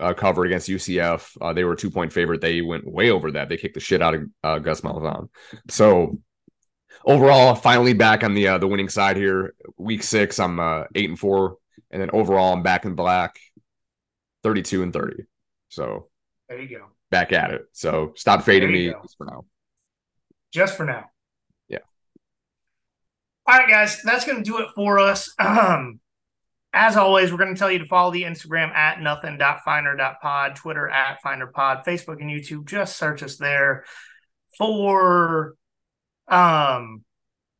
B: uh, covered against UCF. Uh, they were a two point favorite. They went way over that. They kicked the shit out of uh, Gus Malzahn. So overall, finally back on the uh, the winning side here. Week six, I'm uh, eight and four, and then overall, I'm back in black, 32 and 30. So
A: there you go.
B: back at it. So stop fading me
A: go.
B: for now.
A: Just for now.
B: Yeah.
A: All right, guys, that's going to do it for us. Um, as always, we're going to tell you to follow the Instagram at nothing.finer.pod, Twitter at finerpod, Facebook and YouTube. Just search us there for um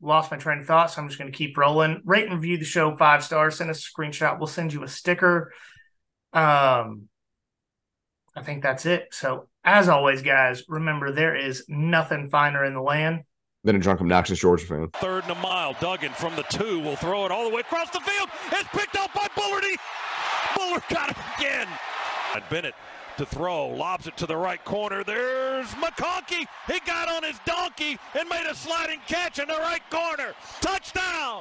A: lost my train of thought, so I'm just going to keep rolling. Rate and review the show five stars. Send us a screenshot. We'll send you a sticker. Um, I think that's it. So, as always, guys, remember there is nothing finer in the land.
B: than a drunk, obnoxious Georgia fan.
D: Third and a mile. Duggan from the two will throw it all the way across the field. It's picked up by Bullardy. Bullard got it again. And Bennett to throw, lobs it to the right corner. There's McConkey. He got on his donkey and made a sliding catch in the right corner. Touchdown.